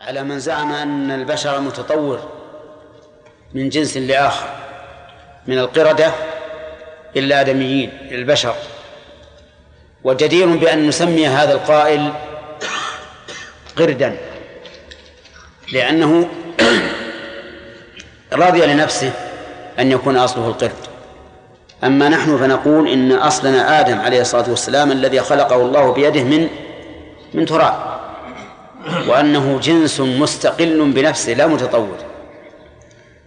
على من زعم أن البشر متطور من جنس لآخر من القردة إلى الآدميين البشر. وجدير بأن نسمي هذا القائل قردا لأنه رضي لنفسه أن يكون أصله القرد. أما نحن فنقول إن أصلنا آدم عليه الصلاة والسلام الذي خلقه الله بيده من من تراب. وأنه جنس مستقل بنفسه لا متطور.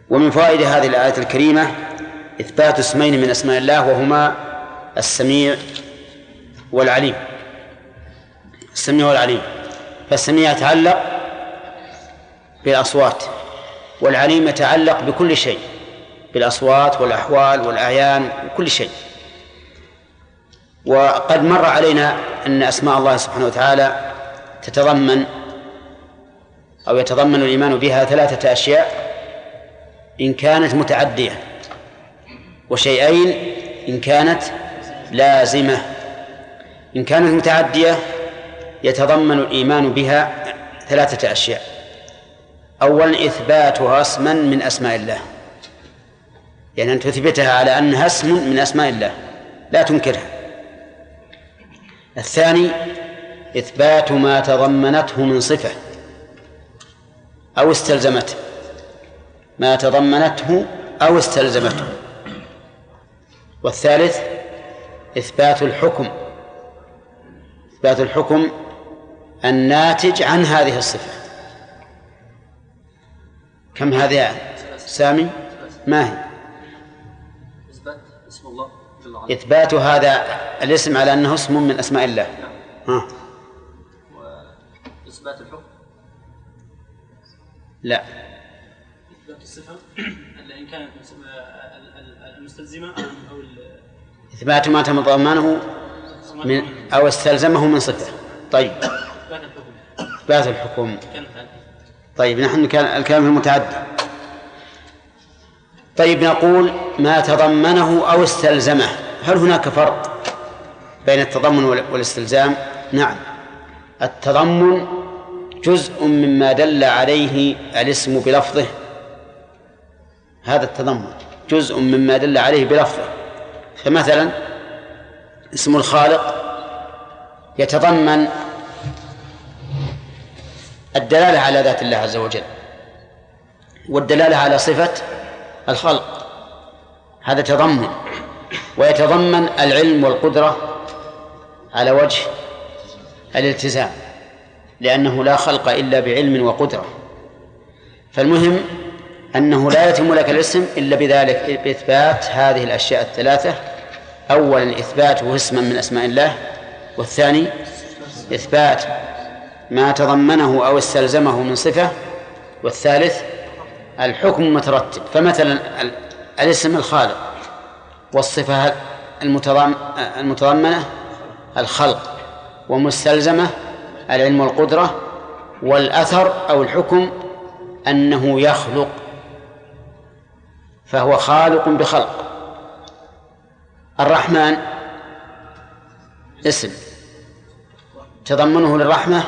ومن فوائد هذه الآية الكريمة إثبات اسمين من أسماء الله وهما السميع والعليم. السميع والعليم. فالسميع يتعلق بالأصوات والعليم يتعلق بكل شيء بالأصوات والأحوال والأعيان وكل شيء. وقد مر علينا أن أسماء الله سبحانه وتعالى تتضمن أو يتضمن الإيمان بها ثلاثة أشياء إن كانت متعدية وشيئين إن كانت لازمة. إن كانت متعدية يتضمن الإيمان بها ثلاثة أشياء. أولا إثباتها اسما من أسماء الله. يعني أن تثبتها على أنها اسم من أسماء الله لا تنكرها. الثاني إثبات ما تضمنته من صفة. أو استلزمته. ما تضمنته أو استلزمته. والثالث إثبات الحكم. إثبات الحكم الناتج عن هذه الصفة. كم هذه سامي؟ ما هي؟ إثبات اسم الله إثبات هذا الاسم على أنه اسم من أسماء الله. ها. وإثبات الحكم لا. إثبات الصفة إن كانت مس- ال- ال- المستلزمة أو إثبات ما تضمنه من أو استلزمه من صفة. طيب. إثبات الحكم. طيب نحن كان الكلام في المتعدي طيب نقول ما تضمنه أو استلزمه. هل هناك فرق بين التضمن وال- والاستلزام؟ نعم. التضمن جزء مما دل عليه الاسم بلفظه. هذا التضمن جزء مما دل عليه بلفظه. فمثلا اسم الخالق يتضمن الدلالة على ذات الله عز وجل والدلالة على صفة الخلق. هذا تضمن. ويتضمن العلم والقدرة على وجه الالتزام. لأنه لا خلق إلا بعلم وقدرة. فالمهم أنه لا يتم لك الاسم إلا بذلك بإثبات هذه الأشياء الثلاثة. أولا إثباته اسما من أسماء الله والثاني إثبات ما تضمنه أو استلزمه من صفة والثالث الحكم المترتب فمثلا ال- الاسم الخالق والصفة المتضم- المتضمنة الخلق ومستلزمة العلم والقدرة والأثر أو الحكم أنه يخلق فهو خالق بخلق. الرحمن اسم تضمنه للرحمة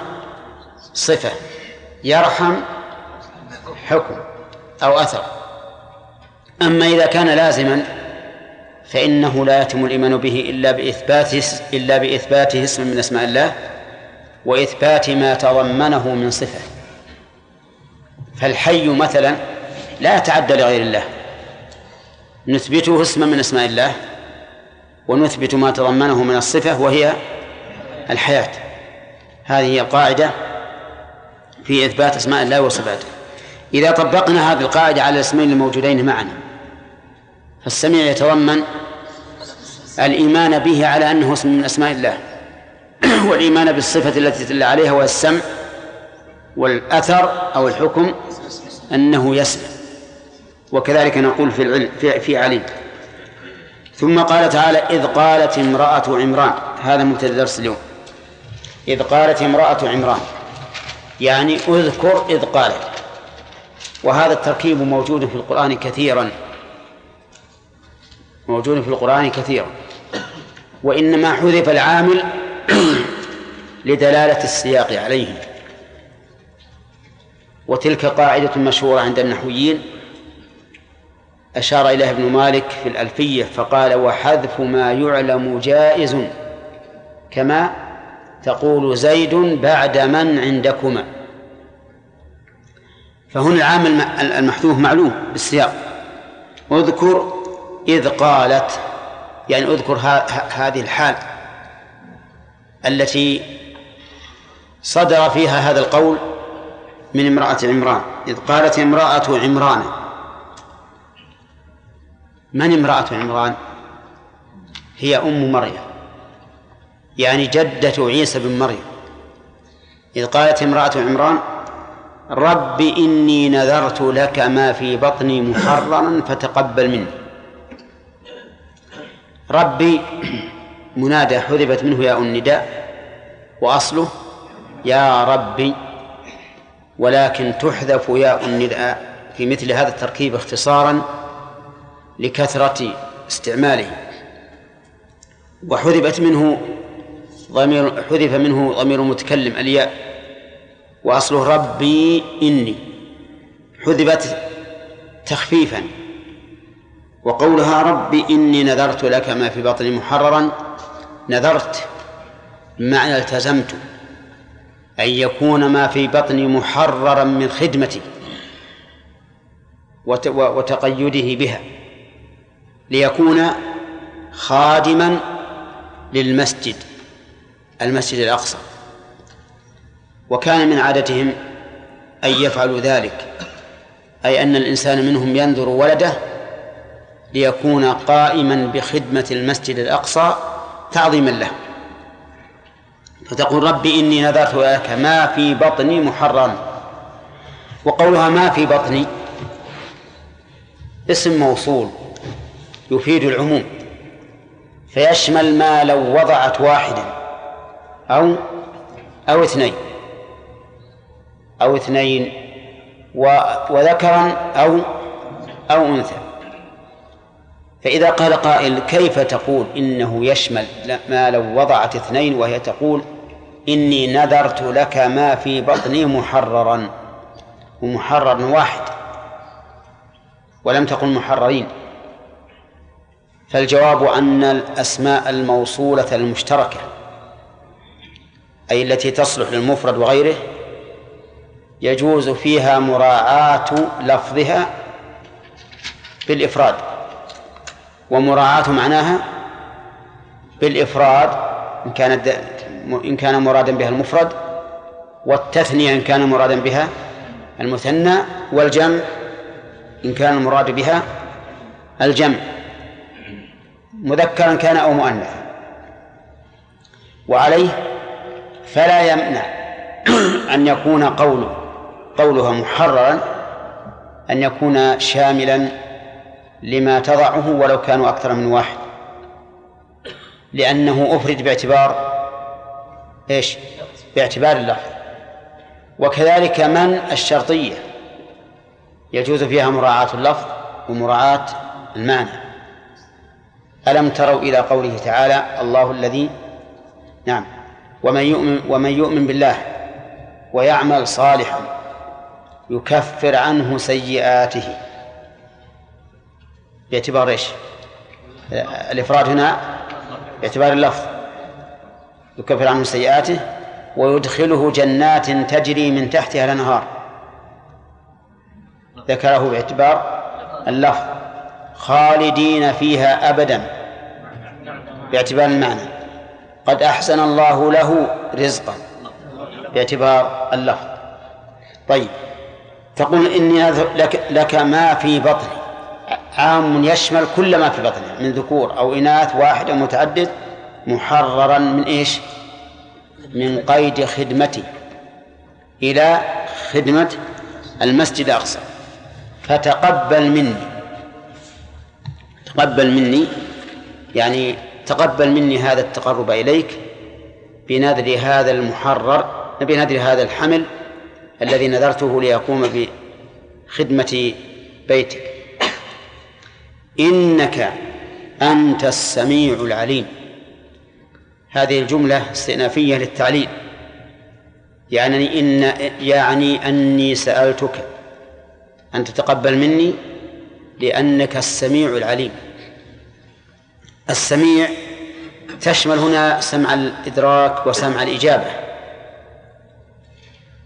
صفة يرحم حكم أو أثر. أما إذا كان لازما فإنه لا يتم الإيمان به إلا بإثباته إلا بإثباته اسم من أسماء الله وإثبات ما تضمنه من صفة. فالحي مثلا لا يتعدى لغير الله. نثبته اسما من أسماء الله ونثبت ما تضمنه من الصفة وهي الحياة. هذه هي القاعدة في إثبات أسماء الله وصفاته. إذا طبقنا هذه القاعدة على الاسمين الموجودين معنا فالسميع يتضمن الإيمان به على أنه اسم من أسماء الله. والإيمان بالصفة التي تدل عليها وهي السمع والأثر أو الحكم أنه يسمع. وكذلك نقول في العلم في, في عليم. ثم قال تعالى إذ قالت امرأة عمران هذا مبتدأ درس اليوم. إذ قالت امرأة عمران يعني اذكر إذ قالت. وهذا التركيب موجود في القرآن كثيرا. موجود في القرآن كثيرا. وإنما حذف العامل لدلالة السياق عليه وتلك قاعدة مشهورة عند النحويين. أشار إليها ابن مالك في الألفية فقال وحذف ما يعلم جائز كما تقول زيد بعد من عندكما. فهنا العامل المحذوف معلوم بالسياق. اذكر إذ قالت يعني اذكر هذه الحال. التي صدر فيها هذا القول من امرأة عمران إذ قالت امرأة عمران من امرأة عمران؟ هي أم مريم يعني جدة عيسى بن مريم. إذ قالت امرأة عمران رب إني نذرت لك ما في بطني محررا فتقبل مني. ربي منادى حذفت منه ياء النداء وأصله يا ربي ولكن تحذف ياء النداء في مثل هذا التركيب اختصارا لكثرة استعماله. وحذفت منه ضمير حذف منه ضمير المتكلم الياء وأصله ربي إني حذفت تخفيفا وقولها ربي إني نذرت لك ما في بطني محررا نذرت بمعنى التزمت أن يكون ما في بطني محررا من خدمتي وتقيده بها ليكون خادما للمسجد المسجد الأقصى. وكان من عادتهم أن يفعلوا ذلك أي أن الإنسان منهم ينذر ولده ليكون قائما بخدمة المسجد الأقصى تعظيما له. فتقول ربي إني نذرت لك ما في بطني محررا وقولها ما في بطني. اسم موصول يفيد العموم. فيشمل ما لو وضعت واحدا أو أو اثنين. أو اثنين وذكرا أو أو أنثى. فإذا قال قائل كيف تقول إنه يشمل ما لو وضعت اثنين وهي تقول إني نذرت لك ما في بطني محررا ومحرر واحد ولم تقل محررين. فالجواب أن الأسماء الموصولة المشتركة أي التي تصلح للمفرد وغيره يجوز فيها مراعاة لفظها بالإفراد. ومراعاة معناها بالإفراد إن كانت إن كان مرادا بها المفرد والتثنية إن كان مرادا بها المثنى والجمع إن كان المراد بها الجمع. مذكرا كان أو مؤنثا. وعليه فلا يمنع أن يكون قوله قولها محررا أن يكون شاملا لما تضعه ولو كانوا أكثر من واحد. لأنه أفرد باعتبار إيش؟ باعتبار اللفظ وكذلك من؟ الشرطية. يجوز فيها مراعاة اللفظ ومراعاة المعنى. ألم تروا إلى قوله تعالى الله الذي؟ نعم. ومن يؤمن ومن يؤمن بالله ويعمل صالحا يكفر عنه سيئاته. باعتبار إيش؟ الإفراد هنا باعتبار اللفظ. يكفر عنه سيئاته ويدخله جنات تجري من تحتها الأنهار. ذكره باعتبار اللفظ. خالدين فيها أبدا. باعتبار المعنى. قد أحسن الله له رزقا. باعتبار اللفظ. طيب. تقول إني لك, لك ما في بطني. عام يشمل كل ما في بطنه من ذكور أو إناث واحد أو متعدد محررا من إيش؟ من قيد خدمتي إلى خدمة المسجد الأقصى. فتقبل مني تقبل مني يعني تقبل مني هذا التقرب إليك بنذر هذا المحرر بنذر هذا الحمل الذي نذرته ليقوم بخدمة بيتك. إنك أنت السميع العليم. هذه الجملة استئنافية للتعليل. يعني إن يعني أني سألتك. أن تتقبل مني لأنك السميع العليم. السميع تشمل هنا سمع الإدراك وسمع الإجابة.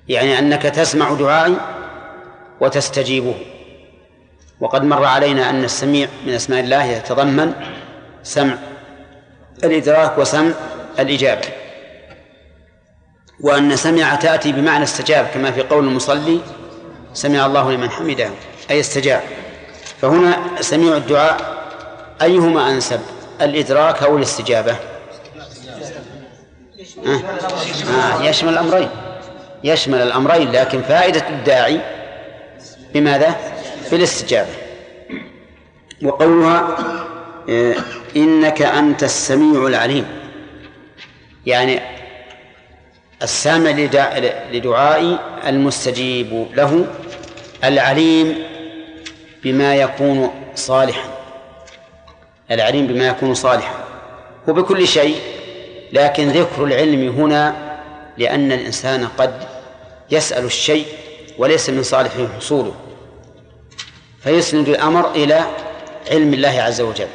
يعني أنك تسمع دعائي وتستجيبه. وقد مر علينا أن السميع من أسماء الله يتضمن سمع الإدراك وسمع الإجابة وأن سمع تأتي بمعنى استجاب كما في قول المصلي سمع الله لمن حمده أي استجاب فهنا سميع الدعاء أيهما أنسب الإدراك أو الاستجابة آه. آه. يشمل الأمرين يشمل الأمرين لكن فائدة الداعي بماذا؟ بالاستجابة وقولها آه، إنك أنت السميع العليم. يعني السامع لدعائي المستجيب له العليم بما يكون صالحا. العليم بما يكون صالحا. وبكل شيء لكن ذكر العلم هنا لأن الإنسان قد يسأل الشيء وليس من صالحه حصوله. فيسند الأمر إلى علم الله عز وجل.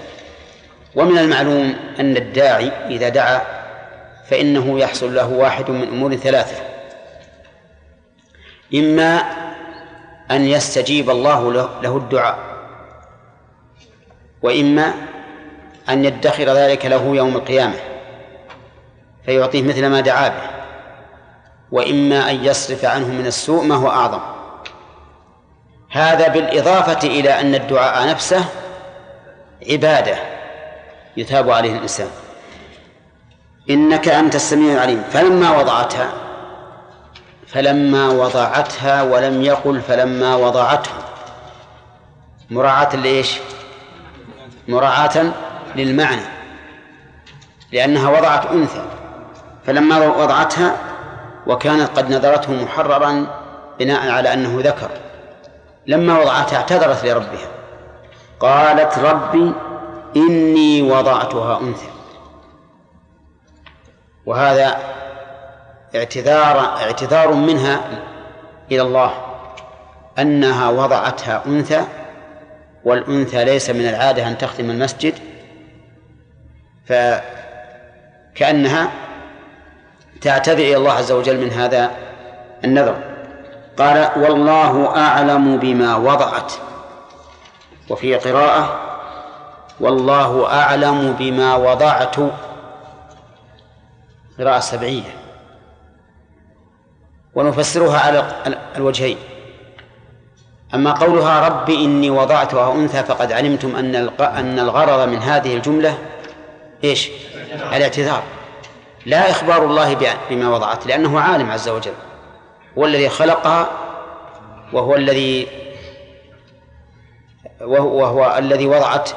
ومن المعلوم أن الداعي إذا دعا فإنه يحصل له واحد من أمور ثلاثة. إما أن يستجيب الله له الدعاء وإما أن يدخر ذلك له يوم القيامة فيعطيه مثل ما دعا به وإما أن يصرف عنه من السوء ما هو أعظم. هذا بالإضافة إلى أن الدعاء نفسه عبادة يثاب عليه الإنسان. إنك أنت السميع العليم. فلما وضعتها فلما وضعتها ولم يقل فلما وضعته. مراعاة لإيش؟ مراعاة للمعنى. لأنها وضعت أنثى. فلما وضعتها وكانت قد نذرته محررا بناء على أنه ذكر. لما وضعتها اعتذرت لربها. قالت ربي إني وضعتها أنثى. وهذا اعتذار اعتذار منها إلى الله أنها وضعتها أنثى والأنثى ليس من العادة أن تختم المسجد فكأنها تعتذر إلى الله عز وجل من هذا النذر. قال والله أعلم بما وضعت. وفي قراءة والله أعلم بما وضعت. قراءة سبعية. ونفسرها على الوجهين. أما قولها رب إني وضعتها أنثى فقد علمتم أن أن الغرض من هذه الجملة إيش؟ الاعتذار. لا إخبار الله بما وضعت لأنه عالم عز وجل. هو الذي خلقها وهو الذي وهو, وهو الذي وضعت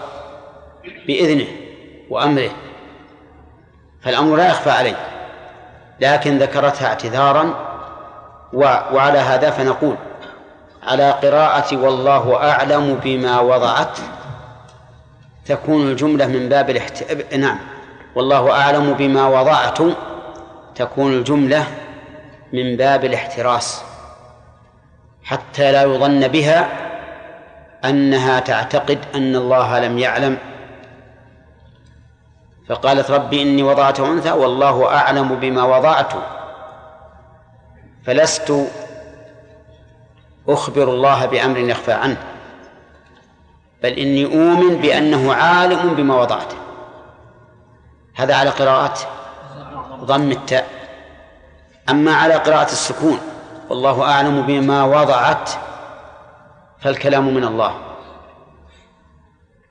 بإذنه وأمره. فالأمر لا يخفى عليه لكن ذكرتها اعتذارا وعلى هذا فنقول على قراءة والله أعلم بما وضعت تكون الجملة من باب الاحت... نعم والله أعلم بما وضعت تكون الجملة من باب الاحتراس حتى لا يظن بها أنها تعتقد أن الله لم يعلم. فقالت ربي إني وضعت أنثى والله أعلم بما وضعت فلست أخبر الله بأمر يخفى عنه بل إني أؤمن بأنه عالم بما وضعته هذا على قراءة ضم التاء. أما على قراءة السكون والله أعلم بما وضعت فالكلام من الله.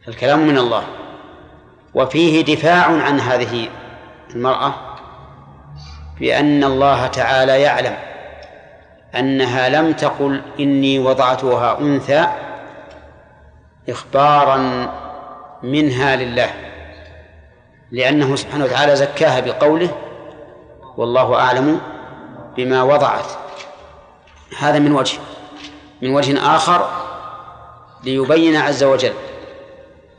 فالكلام من الله. وفيه دفاع عن هذه المرأة بأن الله تعالى يعلم أنها لم تقل إني وضعتها أنثى إخبارا منها لله لأنه سبحانه وتعالى زكاها بقوله والله أعلم بما وضعت. هذا من وجه من وجه آخر ليبين عز وجل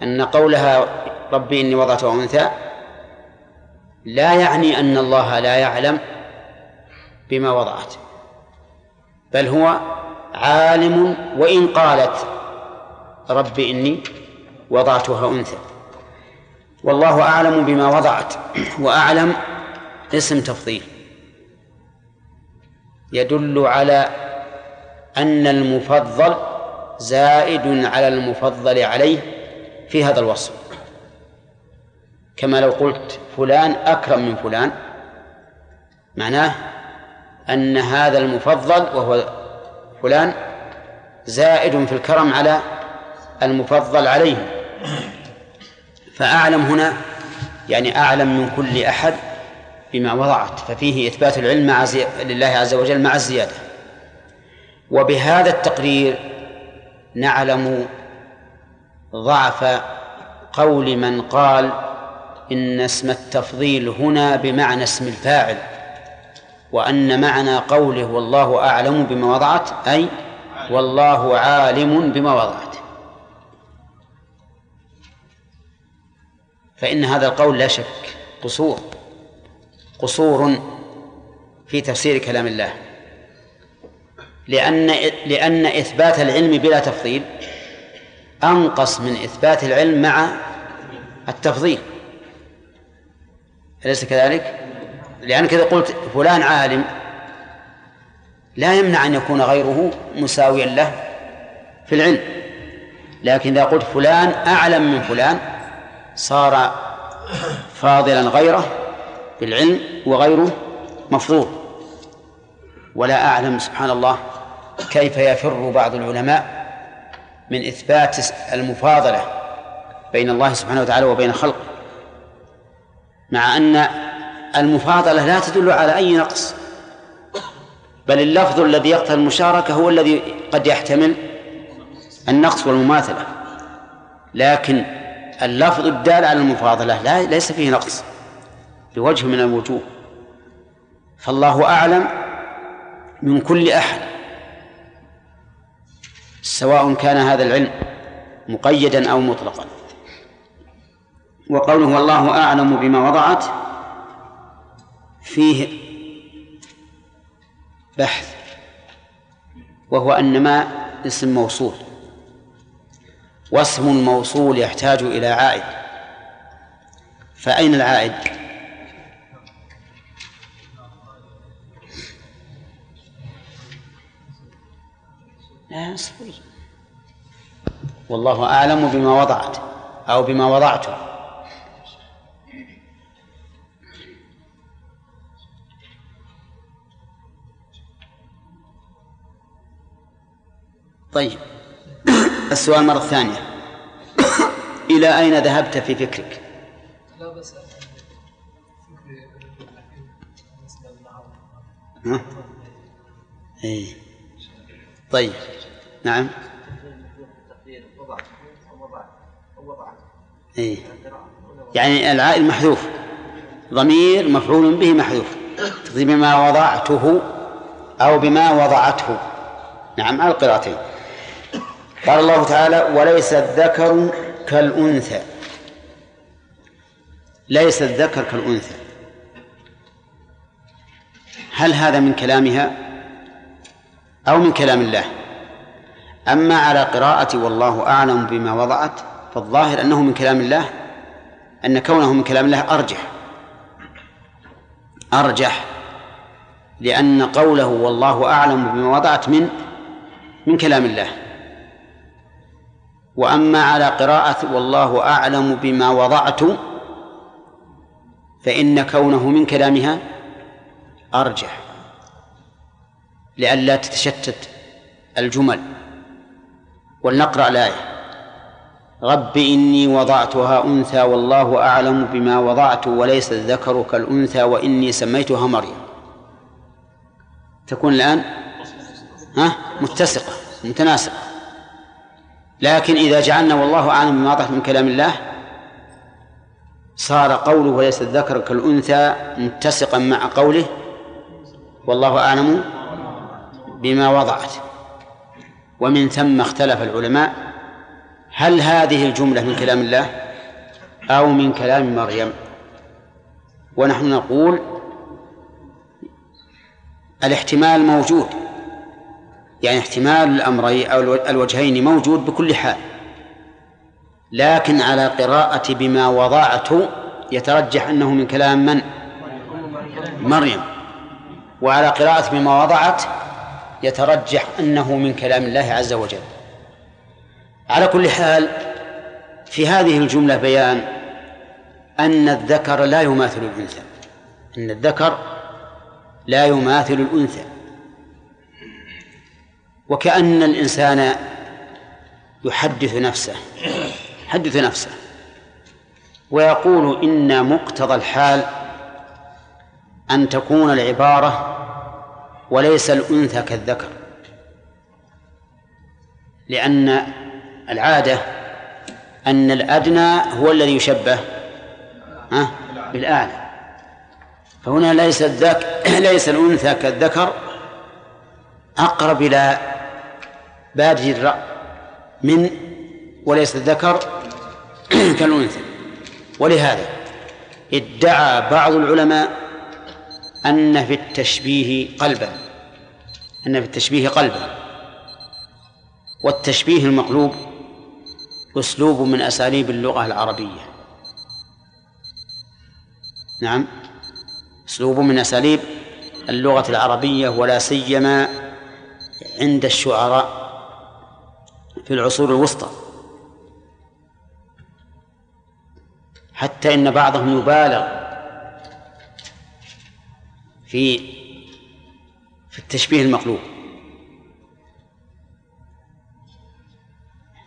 أن قولها ربي إني وضعتها أنثى لا يعني أن الله لا يعلم بما وضعت بل هو عالم وإن قالت رب إني وضعتها أنثى. والله أعلم بما وضعت وأعلم اسم تفضيل. يدل على أن المفضل زائد على المفضل عليه في هذا الوصف. كما لو قلت فلان أكرم من فلان معناه أن هذا المفضل وهو فلان زائد في الكرم على المفضل عليه. فأعلم هنا يعني أعلم من كل أحد بما وضعت ففيه إثبات العلم مع زي... لله عز وجل مع الزيادة. وبهذا التقرير نعلم ضعف قول من قال إن اسم التفضيل هنا بمعنى اسم الفاعل وأن معنى قوله والله أعلم بما وضعت أي والله عالم بما وضعت. فإن هذا القول لا شك قصور. قصور في تفسير كلام الله. لأن لأن إثبات العلم بلا تفضيل أنقص من إثبات العلم مع التفضيل. أليس كذلك؟ لأنك إذا قلت فلان عالم لا يمنع أن يكون غيره مساويا له في العلم. لكن إذا قلت فلان أعلم من فلان صار فاضلا غيره بالعلم وغيره مفضول. ولا أعلم سبحان الله كيف يفر بعض العلماء من إثبات المفاضلة بين الله سبحانه وتعالى وبين خلقه مع أن المفاضلة لا تدل على أي نقص بل اللفظ الذي يقتضي المشاركة هو الذي قد يحتمل النقص والمماثلة. لكن اللفظ الدال على المفاضلة لا ليس فيه نقص. بوجه من الوجوه. فالله أعلم من كل أحد. سواء كان هذا العلم مقيدا أو مطلقا. وقوله والله أعلم بما وضعت فيه بحث وهو أن ما اسم موصول واسم الموصول يحتاج إلى عائد. فأين العائد؟ والله أعلم بما وضعت أو بما وضعته طيب السؤال مرة ثانية إلى أين ذهبت في فكرك؟ لا بس ها؟ إيه. طيب نعم. إيه. يعني العائل محذوف. ضمير مفعول به محذوف. بما وضعته أو بما وضعته. نعم على القراءتين. قال الله تعالى وليس الذكر كالأنثى. ليس الذكر كالأنثى. هل هذا من كلامها أو من كلام الله؟ أما على قراءة والله أعلم بما وضعت فالظاهر أنه من كلام الله أن كونه من كلام الله أرجح. أرجح. لأن قوله والله أعلم بما وضعت من من كلام الله. وأما على قراءة والله أعلم بما وضعت فإن كونه من كلامها أرجح. لئلا تتشتت الجمل. ولنقرأ الآية. رب إني وضعتها أنثى والله أعلم بما وضعت وليس الذكر كالأنثى وإني سميتها مريم. تكون الآن؟ ها؟ متسقة متناسقة. لكن إذا جعلنا والله أعلم بما وضعت من كلام الله صار قوله وليس الذكر كالأنثى متسقا مع قوله والله أعلم بما وضعت. ومن ثم اختلف العلماء هل هذه الجملة من كلام الله أو من كلام مريم؟ ونحن نقول الاحتمال موجود يعني احتمال الأمرين أو الوجهين موجود بكل حال لكن على قراءة بما وضعت يترجح أنه من كلام من؟ مريم. وعلى قراءة بما وضعت يترجح أنه من كلام الله عز وجل. على كل حال في هذه الجملة بيان أن الذكر لا يماثل الأنثى. أن الذكر لا يماثل الأنثى. وكأن الإنسان يحدث نفسه يحدث نفسه ويقول إن مقتضى الحال أن تكون العبارة وليس الأنثى كالذكر. لأن العادة أن الأدنى هو الذي يشبه بالأعلى فهنا ليس الذك ليس الأنثى كالذكر أقرب إلى بادئ الرأي من وليس الذكر كالأنثى. ولهذا ادعى بعض العلماء أن في التشبيه قلبا أن في التشبيه قلبا. والتشبيه المقلوب أسلوب من أساليب اللغة العربية. نعم أسلوب من أساليب اللغة العربية ولا سيما عند الشعراء في العصور الوسطى. حتى إن بعضهم يبالغ في في التشبيه المقلوب.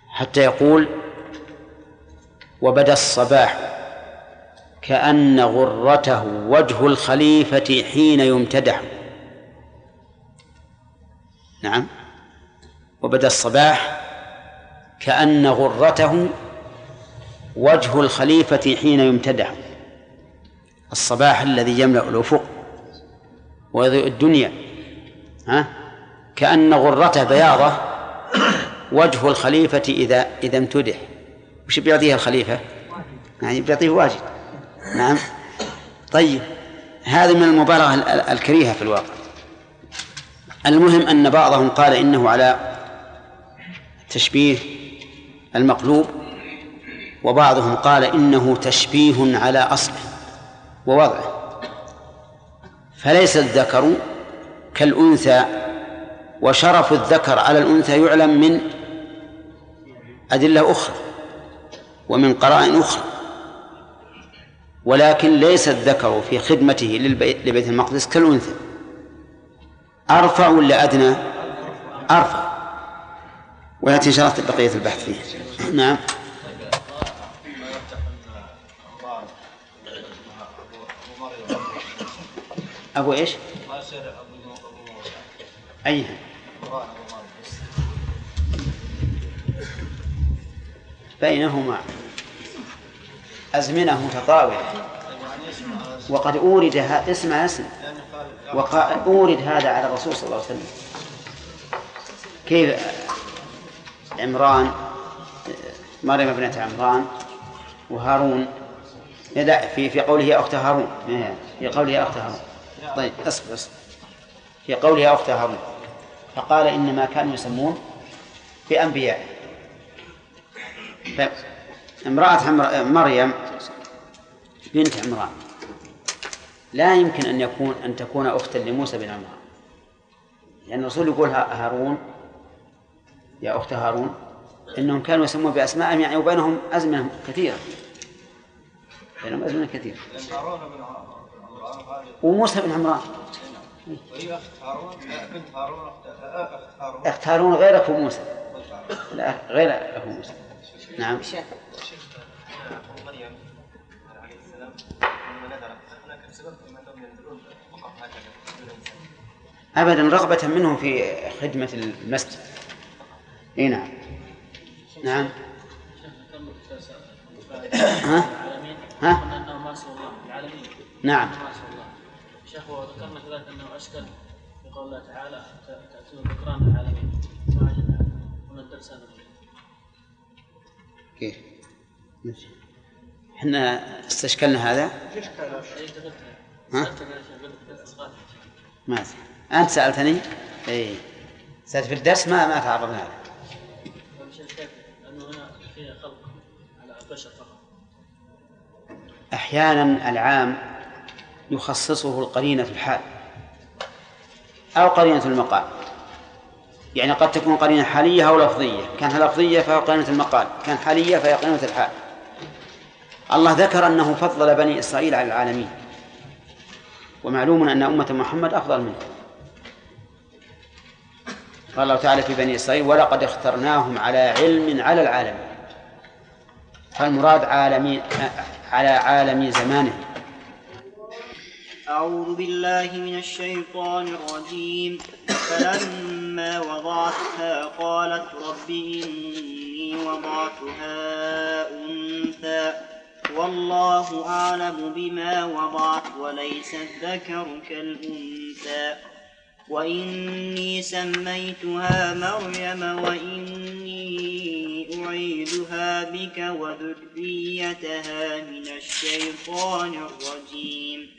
حتى يقول وبدأ الصباح كأن غرته وجه الخليفة حين يمتدح. نعم. وبدأ الصباح كأن غرته وجه الخليفة حين يمتدح. الصباح الذي يملأ الأفق. ويضيء الدنيا ها؟ كأن غرته بياضة وجه الخليفة إذا إذا امتدح. وش بيعطيها الخليفة؟ يعني بيعطيه واجد. نعم. طيب. هذه من المبالغة الكريهة في الواقع. المهم أن بعضهم قال إنه على تشبيه المقلوب وبعضهم قال إنه تشبيه على أصله. ووضعه فليس الذكر كالأنثى وشرف الذكر على الأنثى يعلم من أدلة أخرى ومن قرائن أخرى. ولكن ليس الذكر في خدمته للبيت لبيت المقدس كالأنثى. أرفع ولا أدنى؟ أرفع. ويأتي الله بقية البحث فيه. نعم. أبو إيش؟ أيها بينهما. أزمنة متطاولة. وقد أورد اسمع اسم. وقد أورد هذا على الرسول صلى الله عليه وسلم. كيف؟ عمران مريم ابنة عمران وهارون. في في قوله يا أخت هارون. في قوله يا أخت هارون. طيب اصبر اصبر. في قوله يا أخت هارون فقال إنما كانوا يسمون بأنبياء. طيب امرأة مريم بنت عمران. لا يمكن أن يكون أن تكون أختا لموسى بن عمران. لأن الرسول يقول هارون يا أخت هارون إنهم كانوا يسمون بأسمائهم يعني وبينهم أزمنة كثيرة. بينهم أزمنة كثيرة. وموسى بن عمران. وهي أخت هارون بنت هارون أخت هارون أخت هارون غير أخو موسى. لا غير أخو موسى. نعم. مريم عليه السلام لما نذرت هناك سبب أبدا رغبة منهم في خدمة المسجد. إي نعم. نعم. ها؟ ها؟ نعم. شيخ وذكرنا كذلك أنه اشكل في قول الله تعالى تأتون ذكران العالمين. ما هنا الدرس هذا. كيف؟ ماشي. إحنا استشكلنا هذا؟ ها؟ ما أنت سألتني؟ إيه. سألت في الدرس ما ما تعرضنا له أحيانا العام يخصصه القرينة في الحال أو قرينة المقال. يعني قد تكون قرينة حالية أو لفظية. كان لفظية فهو قرينة المقال. كان حالية فهي قرينة الحال. الله ذكر أنه فضل بني إسرائيل على العالمين. ومعلوم أن أمة محمد أفضل منه. قال الله تعالى في بني إسرائيل ولقد اخترناهم على علم على العالمين. فالمراد عالمي على عالم زمانه أعوذ بالله من الشيطان الرجيم. فلما وضعتها قالت رب إني وضعتها أنثى. والله أعلم بما وضعت وليس الذكر كالأنثى. وإني سميتها مريم وإني أعيذها بك وذريتها من الشيطان الرجيم.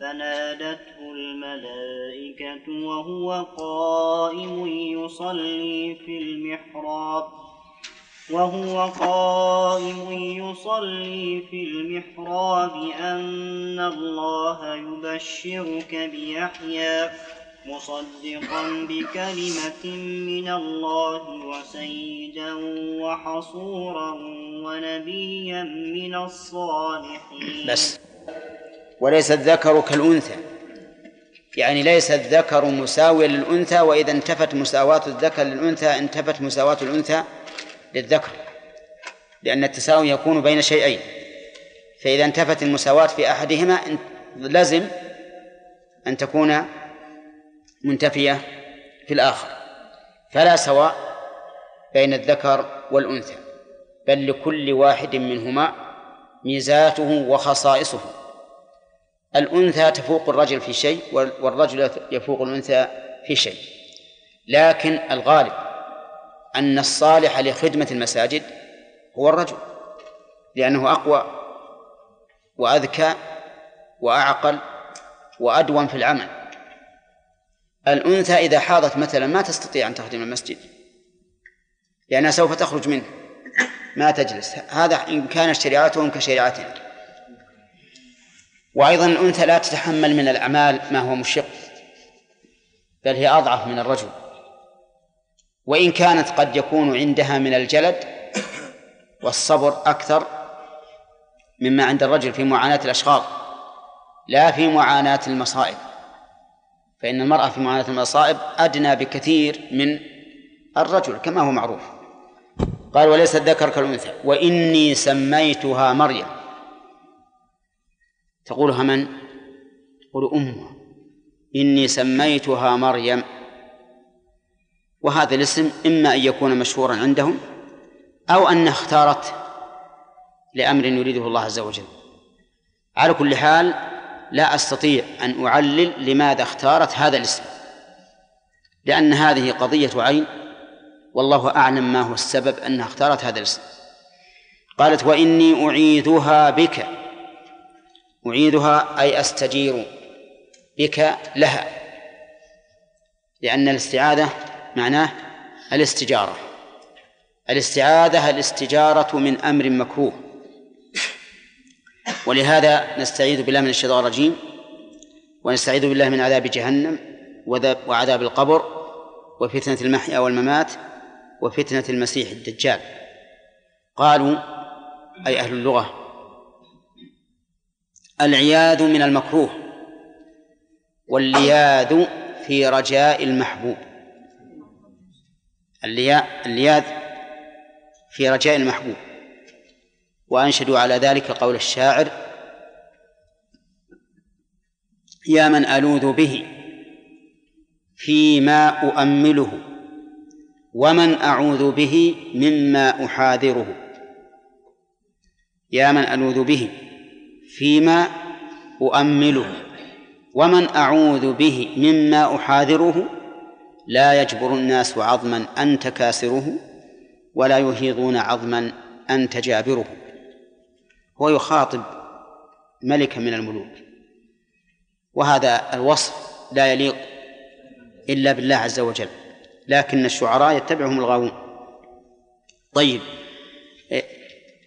فنادته الملائكة وهو قائم يصلي في المحراب وهو قائم يصلي في المحراب أن الله يبشرك بيحيى مصدقا بكلمة من الله وسيدا وحصورا ونبيا من الصالحين. بس. وليس الذكر كالأنثى. يعني ليس الذكر مساويا للأنثى وإذا انتفت مساواة الذكر للأنثى انتفت مساواة الأنثى للذكر لأن التساوي يكون بين شيئين. فإذا انتفت المساواة في أحدهما لزم أن تكون منتفية في الآخر. فلا سواء بين الذكر والأنثى بل لكل واحد منهما ميزاته وخصائصه. الأنثى تفوق الرجل في شيء والرجل يفوق الأنثى في شيء. لكن الغالب أن الصالح لخدمة المساجد هو الرجل لأنه أقوى وأذكى وأعقل وأدوم في العمل. الأنثى إذا حاضت مثلا ما تستطيع أن تخدم المسجد لأنها سوف تخرج منه ما تجلس. هذا إن كانت شريعتهم كشريعتنا وأيضا الأنثى لا تتحمل من الأعمال ما هو مشق بل هي أضعف من الرجل. وإن كانت قد يكون عندها من الجلد والصبر أكثر مما عند الرجل في معاناة الأشغال لا في معاناة المصائب. فإن المرأة في معاناة المصائب أدنى بكثير من الرجل كما هو معروف. قال وليس الذكر كالأنثى. وإني سميتها مريم. تقولها من؟ تقول أمها إني سميتها مريم. وهذا الاسم إما أن يكون مشهورا عندهم أو أنها اختارت لأمر يريده الله عز وجل. على كل حال لا أستطيع أن أعلل لماذا اختارت هذا الاسم لأن هذه قضية عين والله أعلم ما هو السبب أنها اختارت هذا الاسم. قالت وإني أعيذها بك. أعيذها أي أستجير بك لها لأن الاستعاذة معناه الاستجارة. الاستعاذة الاستجارة من أمر مكروه. ولهذا نستعيذ بالله من الشيطان الرجيم ونستعيذ بالله من عذاب جهنم وعذاب القبر وفتنة المحيا والممات وفتنة المسيح الدجال. قالوا أي أهل اللغة العياذ من المكروه واللياذ في رجاء المحبوب. اللياذ في رجاء المحبوب. وأنشدوا على ذلك قول الشاعر يا من ألوذ به فيما أؤمله ومن أعوذ به مما أحاذره. يا من ألوذ به فيما أؤمله. ومن أعوذ به مما أحاذره لا يجبر الناس عظما أنت كاسره ولا يهيضون عظما أنت جابره هو يخاطب ملكا من الملوك. وهذا الوصف لا يليق إلا بالله عز وجل لكن الشعراء يتبعهم الغاوون. طيب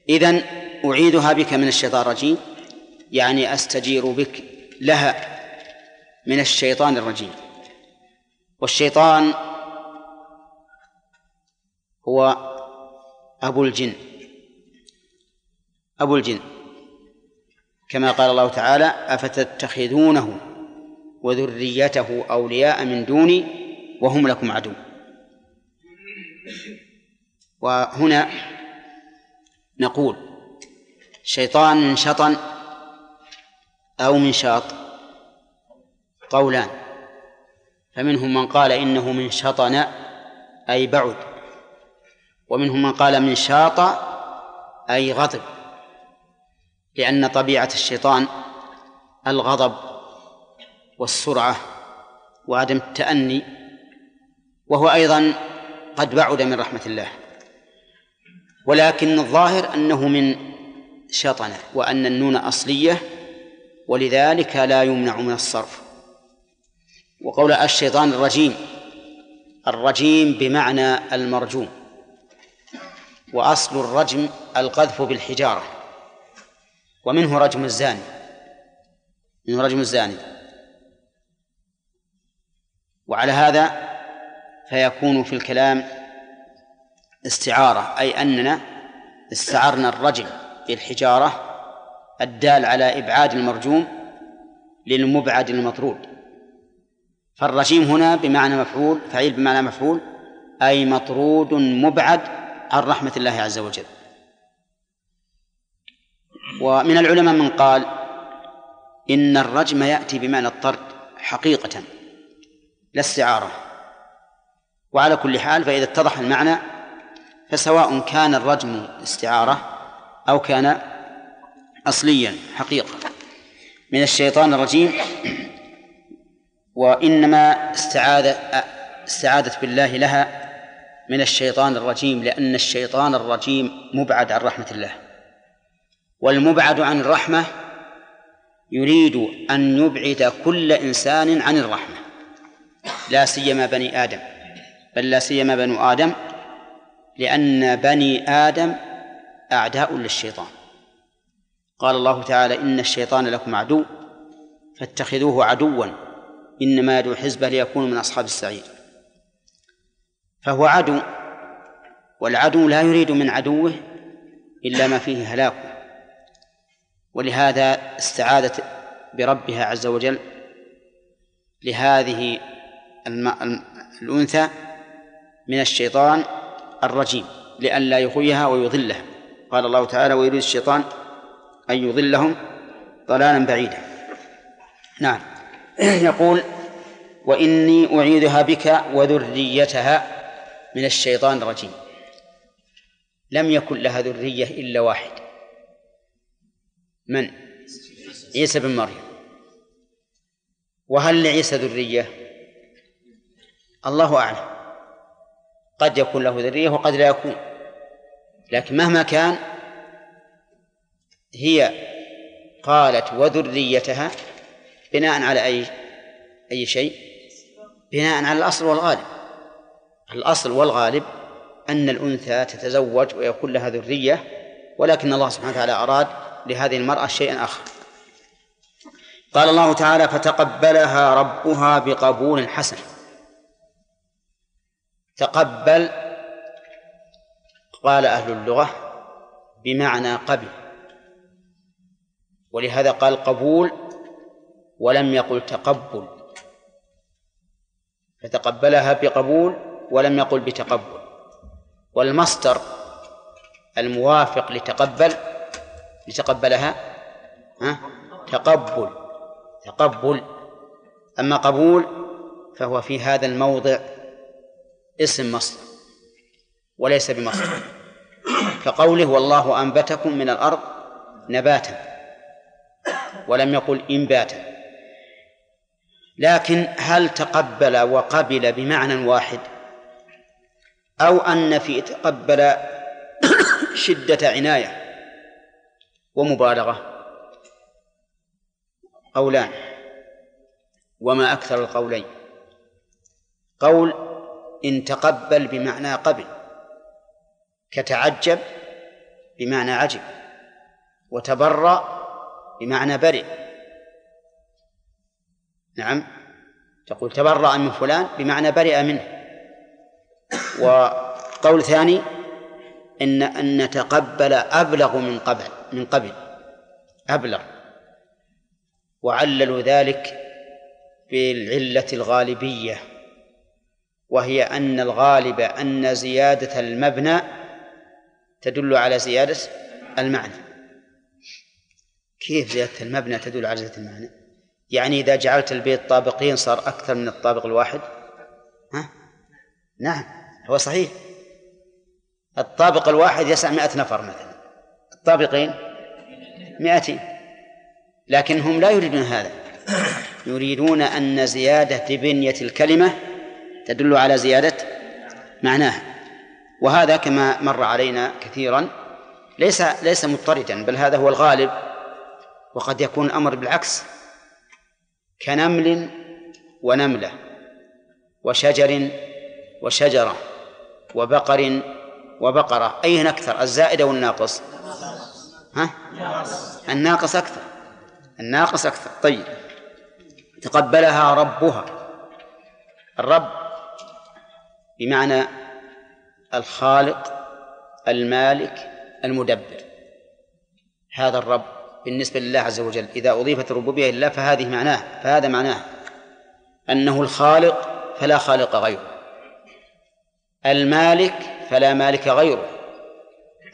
إذن أعيدها بك من الشيطان الرجيم. يعني أستجير بك لها من الشيطان الرجيم. والشيطان هو أبو الجن. أبو الجن. كما قال الله تعالى أفتتخذونه وذريته أولياء من دوني وهم لكم عدو. وهنا نقول شيطان شطن أو من شاط. قولان. فمنهم من قال إنه من شطن أي بعد. ومنهم من قال من شاط أي غضب. لأن طبيعة الشيطان الغضب والسرعة وعدم التأني وهو أيضا قد بعد من رحمة الله. ولكن الظاهر أنه من شطنة وأن النون أصلية ولذلك لا يمنع من الصرف. وقول الشيطان الرجيم الرجيم بمعنى المرجوم. وأصل الرجم القذف بالحجارة. ومنه رجم الزاني. منه رجم الزاني. وعلى هذا فيكون في الكلام استعارة أي أننا استعرنا الرجم بالحجارة الدال على إبعاد المرجوم للمبعد المطرود. فالرجيم هنا بمعنى مفعول فعيل بمعنى مفعول أي مطرود مبعد عن رحمة الله عز وجل. ومن العلماء من قال إن الرجم يأتي بمعنى الطرد حقيقة لا استعارة. وعلى كل حال فإذا اتضح المعنى فسواء كان الرجم استعارة أو كان أصليا حقيقة. من الشيطان الرجيم. وإنما استعاذ استعاذت بالله لها من الشيطان الرجيم لأن الشيطان الرجيم مبعد عن رحمة الله. والمبعد عن الرحمة يريد أن يبعد كل إنسان عن الرحمة. لا سيما بني آدم. بل لا سيما بنو آدم لأن بني آدم أعداء للشيطان. قال الله تعالى إن الشيطان لكم عدو فاتخذوه عدوا إنما يدعو حزبه ليكونوا من أصحاب السعير. فهو عدو والعدو لا يريد من عدوه إلا ما فيه هلاكه ولهذا استعاذت بربها عز وجل لهذه الأنثى من الشيطان الرجيم لئلا يغويها ويضلها. قال الله تعالى ويريد الشيطان أن يضلهم ضلالا بعيدا. نعم. يقول وإني أعيذها بك وذريتها من الشيطان الرجيم. لم يكن لها ذرية إلا واحد. من؟ عيسى بن مريم. وهل لعيسى ذرية؟ الله أعلم. قد يكون له ذرية وقد لا يكون. لكن مهما كان هي قالت وذريتها بناء على أي أي شيء؟ بناء على الأصل والغالب. الأصل والغالب أن الأنثى تتزوج ويكون لها ذرية ولكن الله سبحانه وتعالى أراد لهذه المرأة شيئا آخر. قال الله تعالى فتقبلها ربها بقبول حسن. تقبل قال أهل اللغة بمعنى قبل. ولهذا قال قبول ولم يقل تقبل. فتقبلها بقبول ولم يقل بتقبل. والمصدر الموافق لتقبل لتقبلها ها؟ تقبل تقبل. أما قبول فهو في هذا الموضع اسم مصدر وليس بمصدر. كقوله والله أنبتكم من الأرض نباتا. ولم يقل إنباتا لكن هل تقبل وقبل بمعنى واحد؟ أو أن في تقبل شدة عناية ومبالغة؟ قولان وما أكثر القولين. قول إن تقبل بمعنى قبل كتعجب بمعنى عجب وتبرأ بمعنى برئ. نعم. تقول تبرأ من فلان بمعنى برئ منه. وقول ثاني إن أن تقبل أبلغ من قبل من قبل. أبلغ. وعللوا ذلك بالعلة الغالبية. وهي أن الغالب أن زيادة المبنى تدل على زيادة المعنى. كيف زيادة المبنى تدل على زيادة المعنى؟ يعني إذا جعلت البيت طابقين صار أكثر من الطابق الواحد؟ ها؟ نعم هو صحيح. الطابق الواحد يسع مئة نفر مثلا. الطابقين مئتين. لكن هم لا يريدون هذا. يريدون أن زيادة بنية الكلمة تدل على زيادة معناها. وهذا كما مر علينا كثيرا ليس ليس مضطردا بل هذا هو الغالب. وقد يكون الأمر بالعكس. كنمل ونملة وشجر وشجرة وبقر وبقرة. أين أكثر الزائد أو الناقص؟ ها؟ الناقص أكثر الناقص أكثر. طيب تقبلها ربها. الرب بمعنى الخالق المالك المدبر. هذا الرب بالنسبة لله عز وجل. إذا أضيفت الربوبية لله فهذه معناه فهذا معناه أنه الخالق فلا خالق غيره. المالك فلا مالك غيره.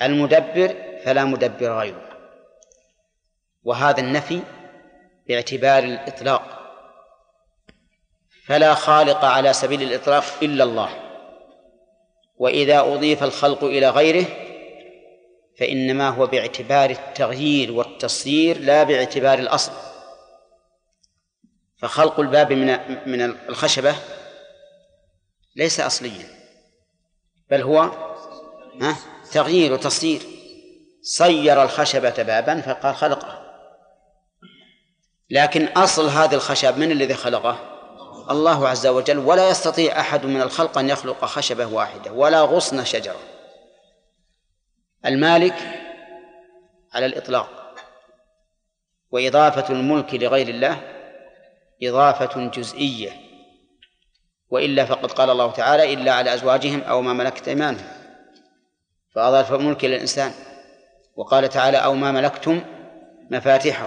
المدبر فلا مدبر غيره. وهذا النفي باعتبار الإطلاق. فلا خالق على سبيل الإطلاق إلا الله. وإذا أضيف الخلق إلى غيره فإنما هو باعتبار التغيير والتصيير لا باعتبار الأصل. فخلق الباب من من الخشبة ليس أصليا بل هو تغيير وتصيير صير الخشبة بابا فقال خلقه. لكن أصل هذا الخشب من الذي خلقه؟ الله عز وجل. ولا يستطيع أحد من الخلق أن يخلق خشبة واحدة ولا غصن شجرة. المالك على الإطلاق. وإضافة الملك لغير الله إضافة جزئية. وإلا فقد قال الله تعالى إلا على أزواجهم أو ما ملكت أيمانهم. فأضاف الملك إلى الإنسان. وقال تعالى أو ما ملكتم مفاتحه.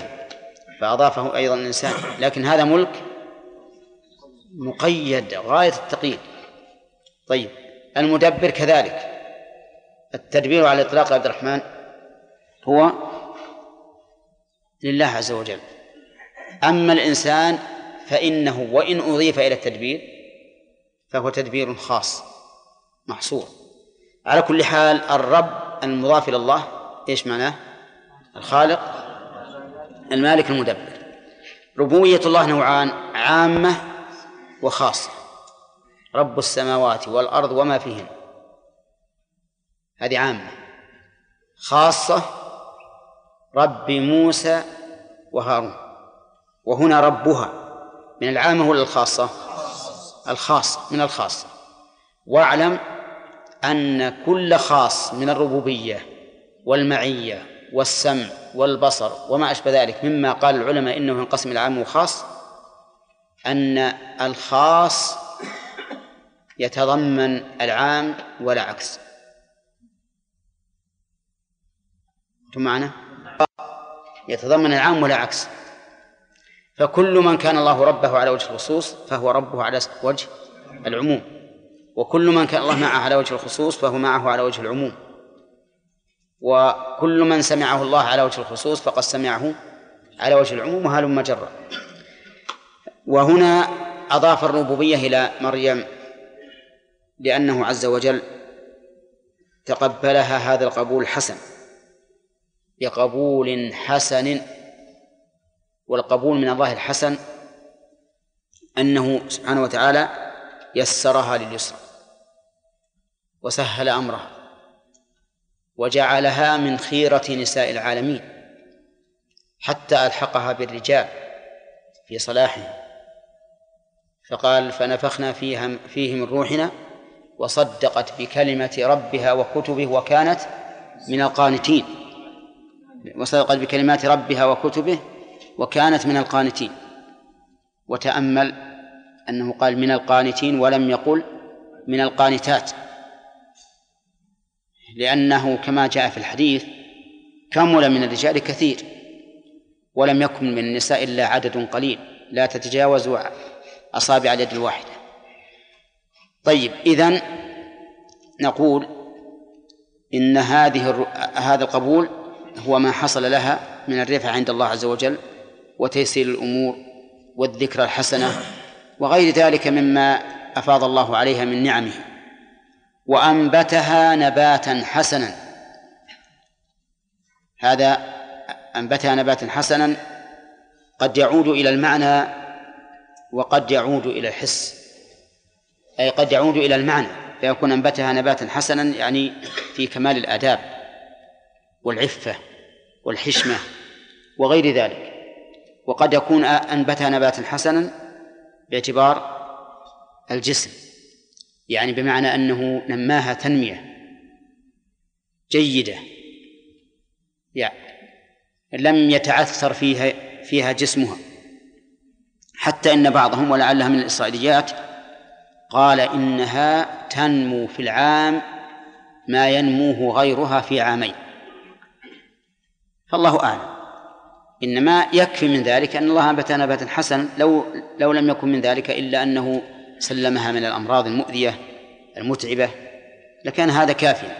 فأضافه أيضا الإنسان. لكن هذا ملك مقيد غاية التقييد. طيب المدبر كذلك. التدبير على الإطلاق عبد الرحمن هو لله عز وجل. أما الإنسان فإنه وإن أضيف إلى التدبير فهو تدبير خاص محصور. على كل حال الرب المضاف إلى الله إيش معناه؟ الخالق المالك المدبر. ربوبية الله نوعان عامة وخاصة. رب السماوات والأرض وما فيهن. هذه عامة. خاصة رب موسى وهارون. وهنا ربها. من العامة ولا الخاصة؟ الخاصة من الخاصة. واعلم أن كل خاص من الربوبية والمعية والسمع والبصر وما أشبه ذلك مما قال العلماء إنه ينقسم إلى عام وخاص أن الخاص يتضمن العام ولا عكس أنتم معنا؟ يتضمن العام ولا عكس؟ فكل من كان الله ربه على وجه الخصوص فهو ربه على وجه العموم. وكل من كان الله معه على وجه الخصوص فهو معه على وجه العموم. وكل من سمعه الله على وجه الخصوص فقد سمعه على وجه العموم وهلم جرا وهنا أضاف الربوبية إلى مريم لأنه عز وجل تقبلها هذا القبول الحسن بقبول حسن والقبول من الله الحسن أنه سبحانه وتعالى يسرها لليسرى وسهل أمرها وجعلها من خيرة نساء العالمين حتى ألحقها بالرجال في صلاحهم. فقال فنفخنا فيها فيه من روحنا وصدقت بكلمة ربها وكتبه وكانت من القانتين. وصدقت بكلمات ربها وكتبه وكانت من القانتين. وتأمل أنه قال من القانتين ولم يقل من القانتات. لأنه كما جاء في الحديث كمل من الرجال كثير ولم يكن من النساء إلا عدد قليل لا تتجاوز أصابع اليد الواحدة. طيب إذن نقول إن هذه هذا القبول هو ما حصل لها من الرفعة عند الله عز وجل وتيسير الأمور والذكرى الحسنة وغير ذلك مما أفاض الله عليها من نعمه وأنبتها نباتا حسنا. هذا أنبتها نباتا حسنا قد يعود إلى المعنى وقد يعود إلى الحس. أي قد يعود إلى المعنى فيكون أنبتها نباتا حسنا يعني في كمال الآداب والعفة. والحشمة وغير ذلك. وقد يكون أنبتها نباتا حسنا باعتبار الجسم يعني بمعنى أنه نماها تنمية جيدة يعني لم يتعثر فيها فيها جسمها. حتى إن بعضهم ولعلها من الإسرائيليات قال إنها تنمو في العام ما ينموه غيرها في عامين. فالله أعلم. إنما يكفي من ذلك أن الله أنبت نباتا حسنا لو لو لم يكن من ذلك إلا أنه سلمها من الأمراض المؤذية المتعبة لكان هذا كافيا.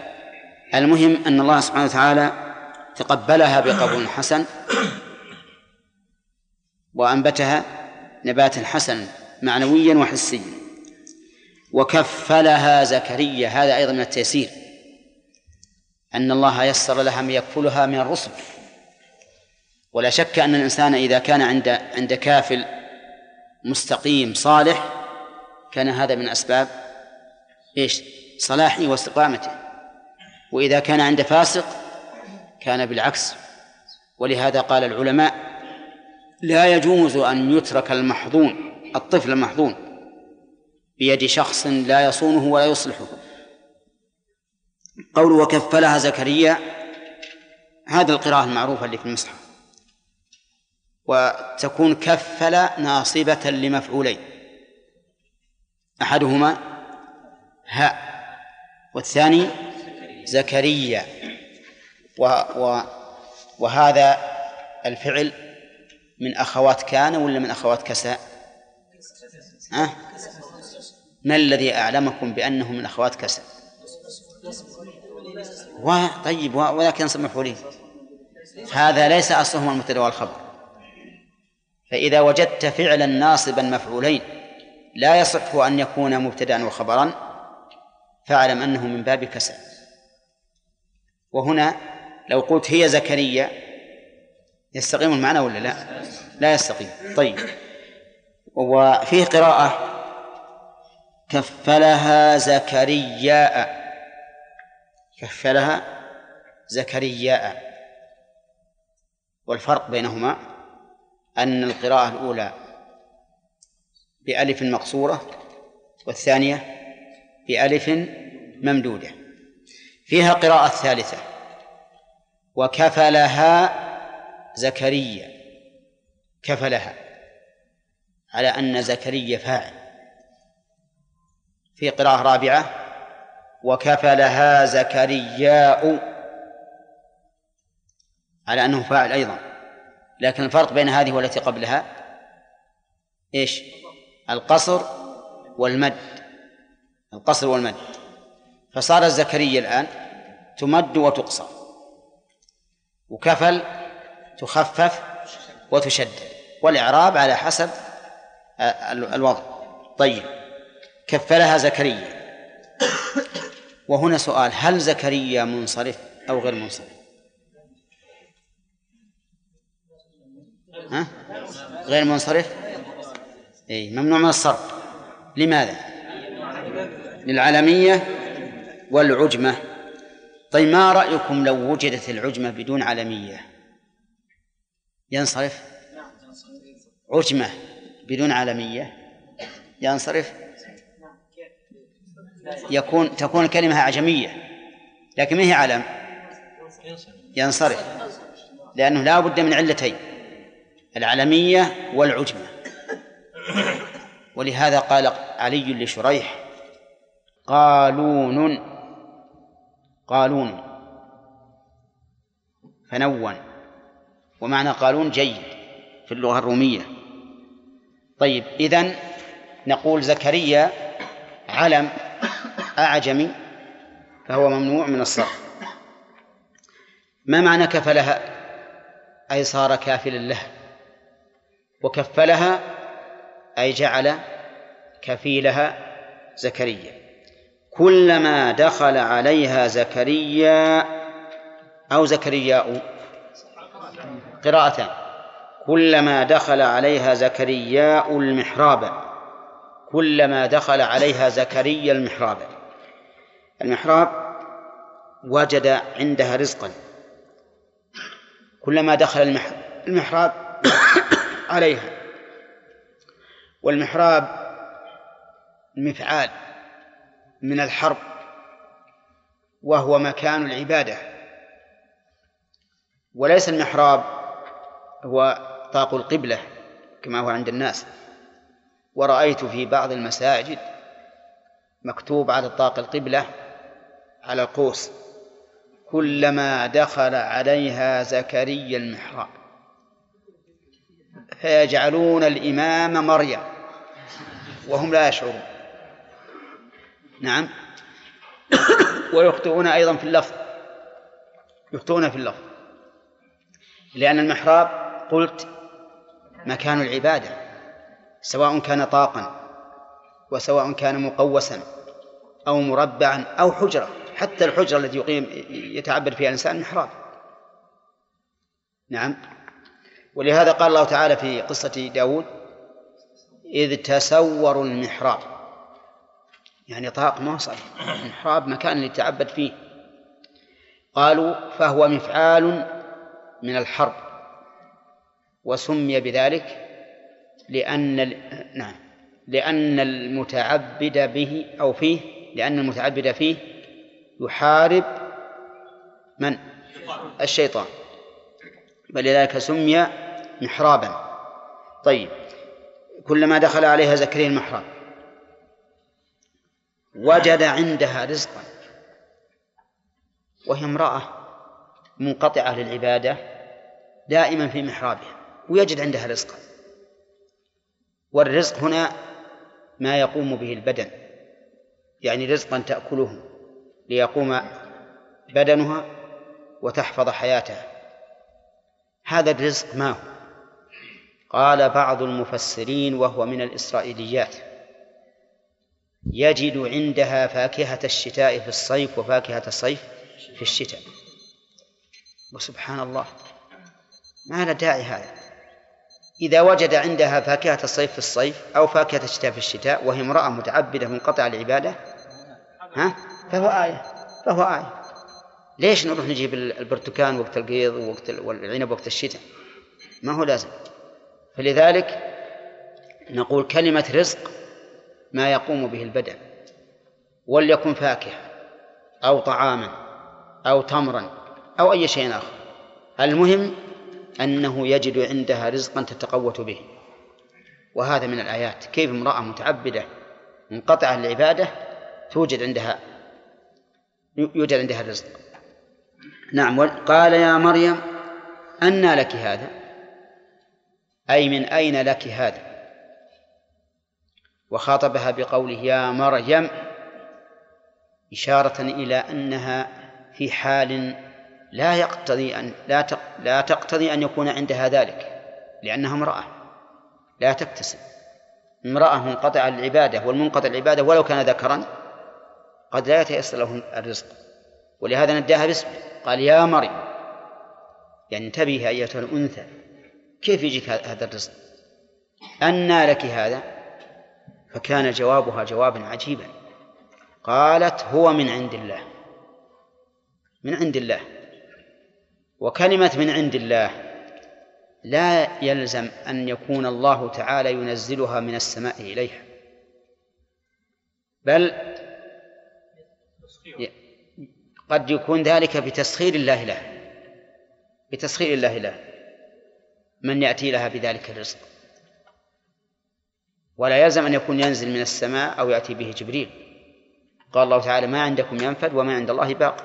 المهم أن الله سبحانه وتعالى تقبلها بقبول حسن وأنبتها نباتا حسنا معنويا وحسيا. وكفلها زكريا هذا أيضا من التيسير. أن الله يسر لها من يكفلها من الرسل. ولا شك أن الإنسان إذا كان عند عند كافل مستقيم صالح كان هذا من أسباب إيش؟ صلاحه واستقامته. وإذا كان عند فاسق كان بالعكس. ولهذا قال العلماء لا يجوز أن يترك المحظون الطفل المحظون بيد شخص لا يصونه ولا يصلحه. قول وكفلها زكريا هذا القراءة المعروفة اللي في المصحف. وتكون كفل ناصبة لمفعولين. أحدهما هاء والثاني زكريا. و و وهذا الفعل من أخوات كان ولا من أخوات كساء أه؟ ما الذي أعلمكم بأنه من أخوات كساء طيب ولكن ينصب مفعولين هذا ليس أصلهما المبتدأ والخبر. فإذا وجدت فعلا ناصبا مفعولين لا يصح أن يكون مبتدأ وخبرا فاعلم أنه من باب كسر وهنا لو قلت هي زكريا يستقيم المعنى ولا لا؟ لا يستقيم. طيب. وفيه قراءة كفلها زكرياء كفلها زكرياء والفرق بينهما أن القراءة الأولى بألف مقصورة والثانية بألف ممدودة. فيها قراءة ثالثة. وكفلها زكريا. كفلها. على أن زكريا فاعل. في قراءة رابعة. وكفلها زكرياء. على أنه فاعل أيضا. لكن الفرق بين هذه والتي قبلها إيش؟ القصر والمد. القصر والمد. فصار زكريا الآن تمد وتقصر. وكفل تخفف وتشدد. والإعراب على حسب الوضع. طيب. كفلها زكريا. وهنا سؤال هل زكريا منصرف أو غير منصرف؟ ها؟ غير منصرف؟ أي ممنوع من الصرف. لماذا؟ للعلمية والعجمة. طيب ما رأيكم لو وجدت العجمة بدون علمية؟ ينصرف؟ عجمة بدون علمية؟ ينصرف؟ يكون تكون الكلمة أعجمية لكن ما هي علم؟ ينصرف لأنه لا بد من علتين. العلمية والعجمة. ولهذا قال علي لشريح قالون قالون فنون. ومعنى قالون جيد في اللغة الرومية. طيب إذن نقول زكريا علم أعجمي فهو ممنوع من الصرف. ما معنى كفلها؟ أي صار كافلا لها وكفلها أي جعل كفيلها زكريا. كلما دخل عليها زكريا أو زكرياء قراءتان. كلما دخل عليها زكرياء المحراب. كلما دخل عليها زكريا المحراب. المحراب وجد عندها رزقا. كلما دخل المحراب عليها. والمحراب مفعال من الحرب وهو مكان العبادة. وليس المحراب هو طاق القبلة كما هو عند الناس. ورأيت في بعض المساجد مكتوب على طاق القبلة على القوس كلما دخل عليها زكريا المحراب. فيجعلون الإمام مريم وهم لا يشعرون. نعم. ويخطئون أيضا في اللفظ. يخطئون في اللفظ. لأن المحراب قلت مكان العبادة سواء كان طاقا وسواء كان مقوسا أو مربعا أو حجرة. حتى الحجرة التي يقيم يتعبد فيها الإنسان محراب. نعم. ولهذا قال الله تعالى في قصة داود إذ تسوروا المحراب. يعني طاق ما المحراب مكان يتعبد فيه. قالوا فهو مفعال من الحرب. وسمي بذلك لأن نعم لأن المتعبد به أو فيه لأن المتعبد فيه يحارب من؟ الشيطان. ولذلك سمي محرابا. طيب كلما دخل عليها زكريا المحراب وجد عندها رزقا وهي امرأة منقطعة للعبادة دائما في محرابها ويجد عندها رزقا. والرزق هنا ما يقوم به البدن يعني رزقا تأكله ليقوم بدنها وتحفظ حياتها. هذا الرزق ما هو؟ قال بعض المفسرين وهو من الإسرائيليات. يجد عندها فاكهة الشتاء في الصيف وفاكهة الصيف في الشتاء. وسبحان الله. ما له داعي هذا. إذا وجد عندها فاكهة الصيف في الصيف أو فاكهة الشتاء في الشتاء وهي امرأة متعبدة منقطعة العبادة ها؟ فهو آية. فهو آية. ليش نروح نجيب البرتقال وقت القيض ووقت والعنب وقت الشتاء؟ ما هو لازم. فلذلك نقول كلمة رزق ما يقوم به البدن وليكن فاكهة أو طعاما أو تمرا أو أي شيء آخر. المهم أنه يجد عندها رزقا تتقوت به. وهذا من الآيات. كيف امرأة متعبدة منقطعة العبادة توجد عندها يوجد عندها الرزق. نعم قال يا مريم أنى لك هذا؟ أي من أين لك هذا؟ وخاطبها بقوله يا مريم إشارة إلى أنها في حال لا يقتضي أن لا لا تقتضي أن يكون عندها ذلك لأنها امرأة لا تكتسب. امرأة منقطعة العبادة والمنقطع العبادة ولو كان ذكرا قد لا يتيسر له الرزق ولهذا نداها باسمه. قال يا مريم يعني انتبهي أيتها الأنثى كيف يجيك هذا الرزق؟ أنى لك هذا؟ فكان جوابها جوابا عجيبا. قالت هو من عند الله من عند الله. وكلمة من عند الله لا يلزم أن يكون الله تعالى ينزلها من السماء إليها بل قد يكون ذلك بتسخير الله له. بتسخير الله له. من يأتي لها بذلك الرزق. ولا يلزم أن يكون ينزل من السماء أو يأتي به جبريل. قال الله تعالى ما عندكم ينفد وما عند الله باق.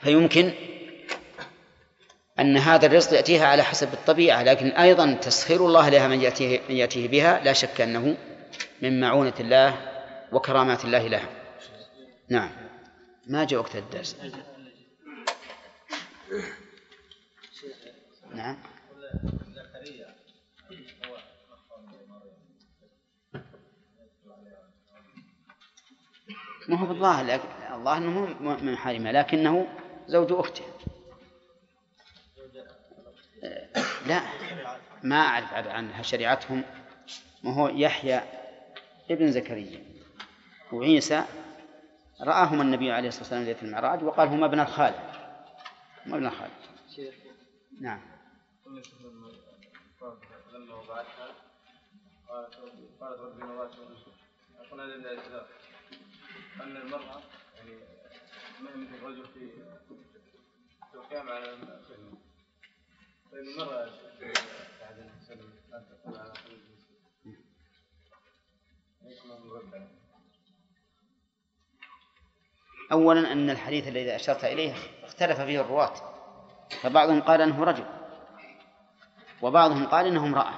فيمكن أن هذا الرزق يأتيها على حسب الطبيعة لكن أيضا تسخير الله لها من يأتيه, من يأتيه بها لا شك أنه من معونة الله وكرامات الله لها. نعم. ما جاء وقت الدرس. نعم. ما هو بالظاهر الله إنه من محارمها لكنه زوج أخته. لا ما أعرف عنها شريعتهم. ما هو يحيى ابن زكريا. وعيسى رآهما النبي عليه الصلاة والسلام ليلة المعراج وقال هما ابن الخال هما ابن الخال نعم لما وضعتها قالت ربي أقول هذا الاعتذار أن المرأة يعني ما مثل الرجل في القيام على فإن المرأة بعد أن تكون على أولا أن الحديث الذي أشرت إليه اختلف فيه الرواة فبعضهم قال أنه رجل وبعضهم قال أنه امرأة.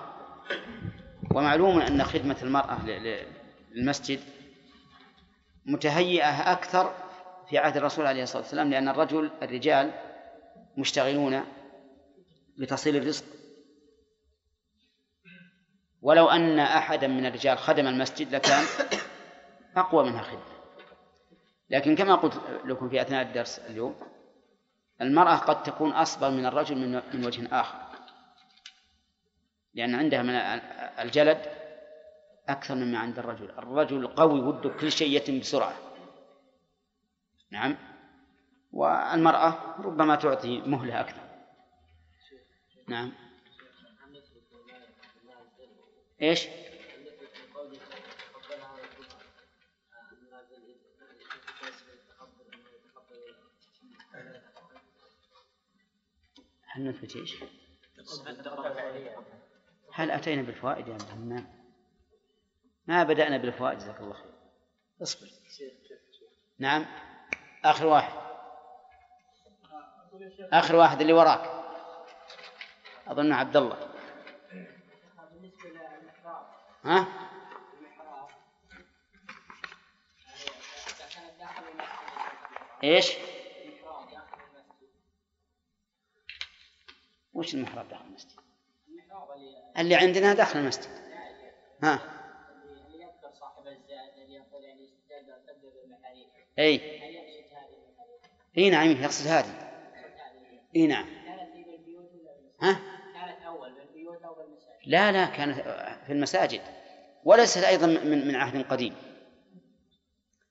ومعلوم أن خدمة المرأة للمسجد متهيئة أكثر في عهد الرسول عليه الصلاة والسلام لأن الرجل الرجال مشتغلون بتصيل الرزق. ولو أن أحدا من الرجال خدم المسجد لكان أقوى منها خدمة. لكن كما قلت لكم في أثناء الدرس اليوم المرأة قد تكون أصبر من الرجل من وجه آخر. لأن عندها من الجلد أكثر مما عند الرجل. الرجل قوي وده كل شيء يتم بسرعة. نعم. والمرأة ربما تعطي مهلة أكثر. نعم. إيش؟ هل نثبت إيش؟ هل أتينا بالفوائد يا عبد ما بدأنا بالفوائد جزاك الله خير. اصبر. نعم. آخر واحد. آخر واحد اللي وراك. أظن عبد الله. ها؟ إيش؟ وش المحراب داخل المسجد؟ اللي عندنا داخل المسجد. ها. إي. إي نعم يقصد هذه. إي نعم. ها؟ كانت اول بالبيوت أو بالمساجد لا لا كانت في المساجد. وليست أيضا من من عهد قديم.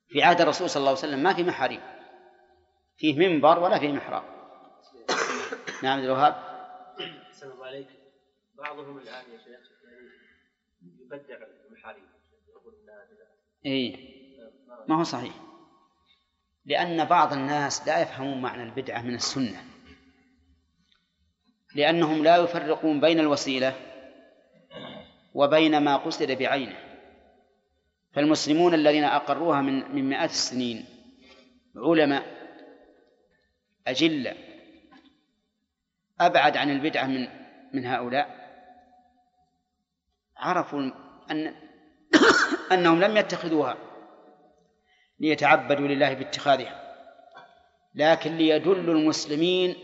في عهد الرسول صلى الله عليه وسلم ما في محاريب. فيه منبر ولا فيه محراب. نعم عبد الوهاب. بعضهم الآن يا شيخ يبدع المحاريب اي ما هو صحيح. لأن بعض الناس لا يفهمون معنى البدعة من السنة. لأنهم لا يفرقون بين الوسيلة وبين ما قصد بعينه. فالمسلمون الذين أقروها من من مئات السنين علماء أجلة أبعد عن البدعة من من هؤلاء. عرفوا أن أنهم لم يتخذوها ليتعبدوا لله باتخاذها لكن ليدلوا المسلمين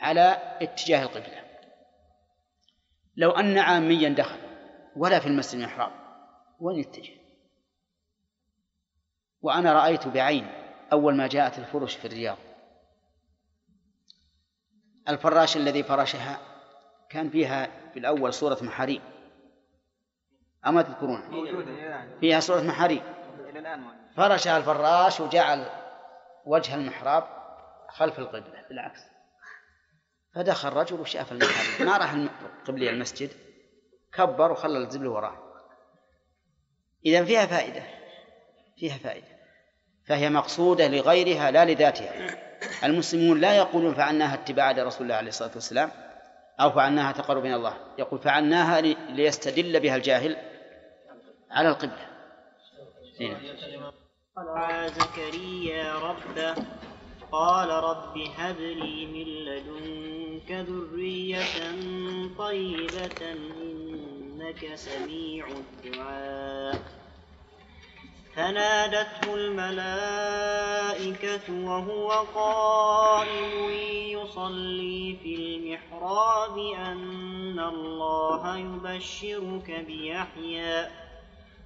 على اتجاه القبلة. لو أن عاميا دخل ولا في المسجد المحراب وين يتجه؟ وأنا رأيت بعيني أول ما جاءت الفرش في الرياض. الفراش الذي فرشها كان فيها في الأول صورة محاريب. أما تذكرون فيها صورة محاريب فرشها الفراش وجعل وجه المحراب خلف القبلة بالعكس. فدخل رجل وشاف المحراب. ما راح قبلي المسجد. كبر وخلى الزبل وراه إذا فيها فائدة. فيها فائدة. فهي مقصودة لغيرها لا لذاتها. المسلمون لا يقولون فعلناها اتباعا لرسول الله عليه الصلاة والسلام أو فعلناها تقرب إلى الله. يقول فعلناها ليستدل بها الجاهل. على القبلة. قال زكريا ربه قال رب هب لي من لدنك ذرية طيبة إنك سميع الدعاء. فنادته الملائكة وهو قائم يصلي في المحراب أن الله يبشرك بيحيى.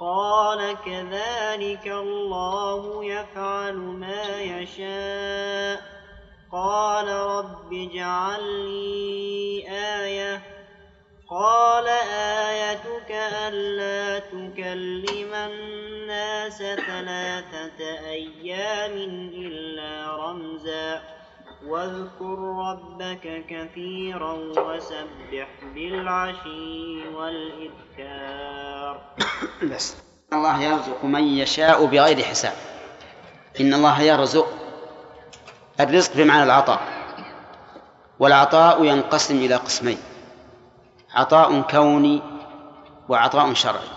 قال كذلك الله يفعل ما يشاء قال رب اجعل لي آية قال آيتك ألا تكلم الناس ثلاثة أيام إلا رمزا واذكر ربك كثيرا وسبح بالعشي والإذكار بس. الله يرزق من يشاء بغير حساب. إن الله يرزق الرزق بمعنى العطاء. والعطاء ينقسم إلى قسمين. عطاء كوني وعطاء شرعي.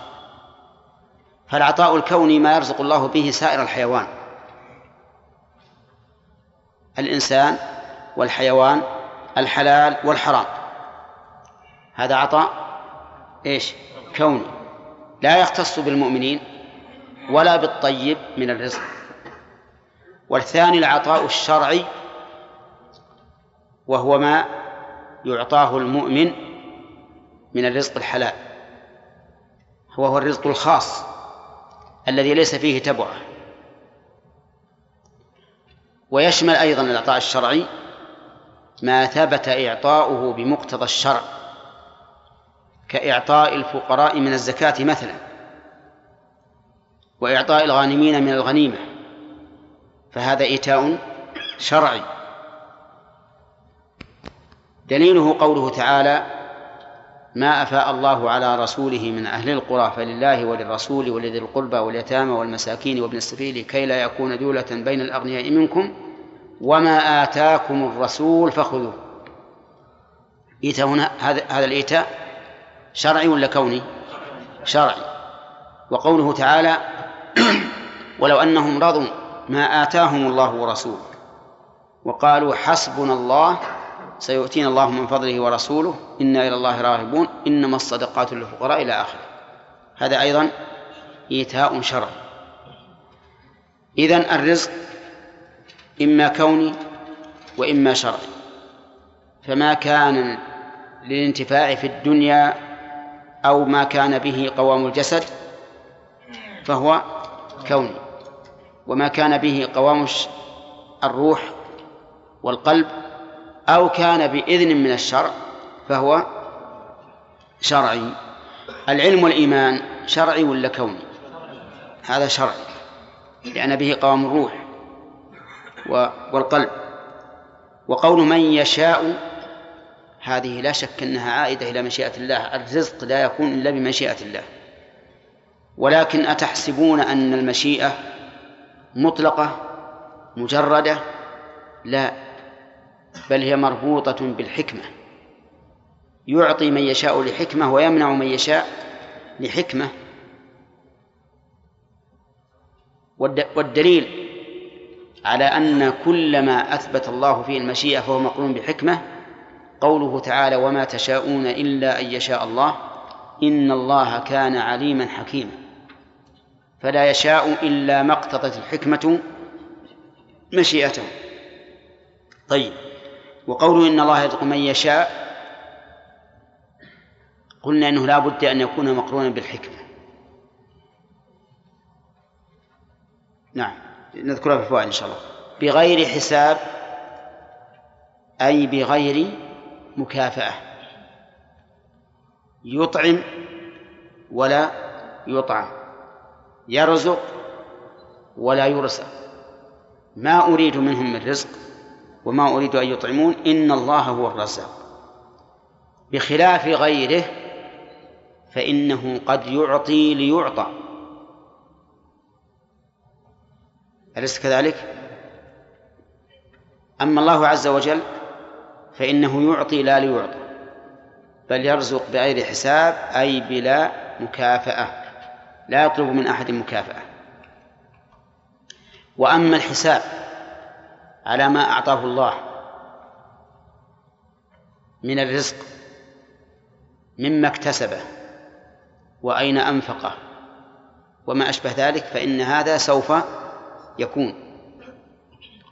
فالعطاء الكوني ما يرزق الله به سائر الحيوان. الإنسان والحيوان الحلال والحرام. هذا عطاء؟ إيش؟ كوني. لا يختص بالمؤمنين ولا بالطيب من الرزق. والثاني العطاء الشرعي وهو ما يعطاه المؤمن من الرزق الحلال. وهو الرزق الخاص الذي ليس فيه تبعة. ويشمل أيضا العطاء الشرعي ما ثبت إعطاؤه بمقتضى الشرع كإعطاء الفقراء من الزكاة مثلا وإعطاء الغانمين من الغنيمة فهذا إيتاء شرعي. دليله قوله تعالى ما أفاء الله على رسوله من أهل القرى فلله وللرسول ولذي القربى واليتامى والمساكين وابن السبيل كي لا يكون دولة بين الأغنياء منكم وما آتاكم الرسول فخذوه إيتاء هنا هذا هذا الإيتاء شرعي ولا كوني؟ شرعي وقوله تعالى ولو أنهم رضوا ما آتاهم الله ورسوله وقالوا حسبنا الله سيؤتينا الله من فضله ورسوله. إنا إلى الله راغبون. إنما الصدقات للفقراء إلى آخره. هذا أيضا إيتاء شرعي إذن الرزق إما كوني وإما شرعي. فما كان للانتفاع في الدنيا أو ما كان به قوام الجسد فهو كوني. وما كان به قوام الروح والقلب أو كان بإذن من الشرع فهو شرعي. العلم والإيمان شرعي ولا كوني؟ هذا شرعي لأن به قوام الروح والقلب. وقول من يشاء هذه لا شك أنها عائدة إلى مشيئة الله. الرزق لا يكون إلا بمشيئة الله. ولكن أتحسبون أن المشيئة مطلقة مجردة؟ لا. بل هي مربوطة بالحكمة. يعطي من يشاء لحكمة ويمنع من يشاء لحكمة. والدليل على أن كل ما أثبت الله فيه المشيئة فهو مقرون بحكمة قوله تعالى وما تشاءون إلا أن يشاء الله إن الله كان عليما حكيما فلا يشاء إلا ما اقتضت الحكمة مشيئته. طيب. وقوله إن الله يرزق من يشاء قلنا إنه لا بد أن يكون مقرونا بالحكمة. نعم نذكرها في الفوائد إن شاء الله. بغير حساب أي بغير مكافأة. يطعم ولا يطعم. يرزق ولا يرزق. ما أريد منهم من رزق؟ وما أريد أن يطعمون إن الله هو الرزاق. بخلاف غيره فإنه قد يعطي ليعطى. أليس كذلك؟ أما الله عز وجل فإنه يعطي لا ليعطى بل يرزق بغير حساب أي بلا مكافأة. لا يطلب من أحد مكافأة. وأما الحساب على ما أعطاه الله من الرزق مما اكتسبه وأين أنفقه وما أشبه ذلك فإن هذا سوف يكون.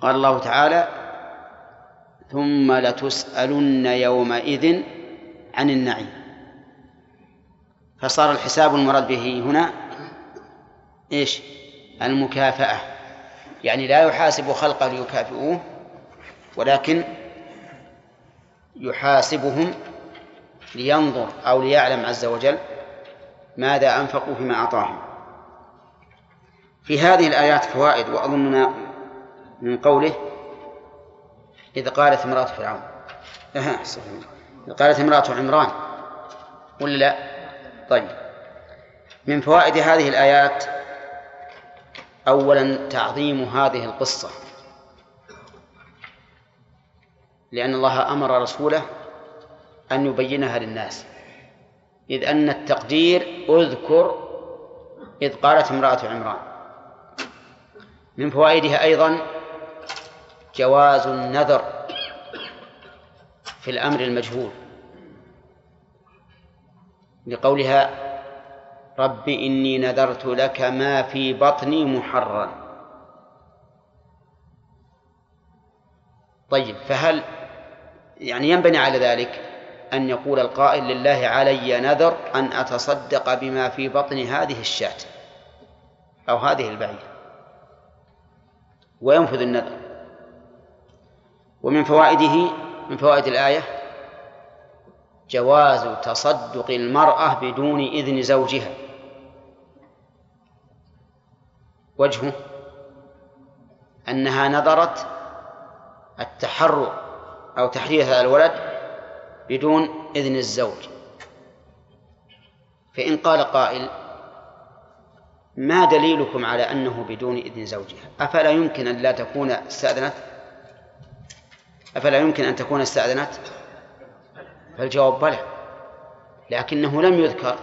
قال الله تعالى ثم لتسألن يومئذ عن النعيم. فصار الحساب المراد به هنا إيش؟ المكافأة. يعني لا يحاسب خلقه ليكافئوه ولكن يحاسبهم لينظر أو ليعلم عز وجل ماذا أنفقوا فيما أعطاهم. في هذه الآيات فوائد وأظننا من قوله إذ قالت امرأة فرعون. إذ قالت امرأة عمران. ولا لا؟ طيب. من فوائد هذه الآيات أولا تعظيم هذه القصة. لأن الله أمر رسوله أن يبينها للناس. إذ أن التقدير أذكر إذ قالت امرأة عمران. من فوائدها أيضا جواز النذر في الأمر المجهول. لقولها رب إني نذرت لك ما في بطني محررا طيب فهل يعني ينبني على ذلك أن يقول القائل لله علي نذر أن أتصدق بما في بطن هذه الشاة أو هذه البعيرة وينفذ النذر. ومن فوائده من فوائد الآية جواز تصدق المرأة بدون إذن زوجها. وجهه أنها نظرت التحرر أو تحرير هذا الولد بدون إذن الزوج. فإن قال قائل ما دليلكم على أنه بدون إذن زوجها؟ أفلا يمكن أن لا تكون استأذنت؟ أفلا يمكن أن تكون استأذنت؟ فالجواب بلى لكنه لم يذكر.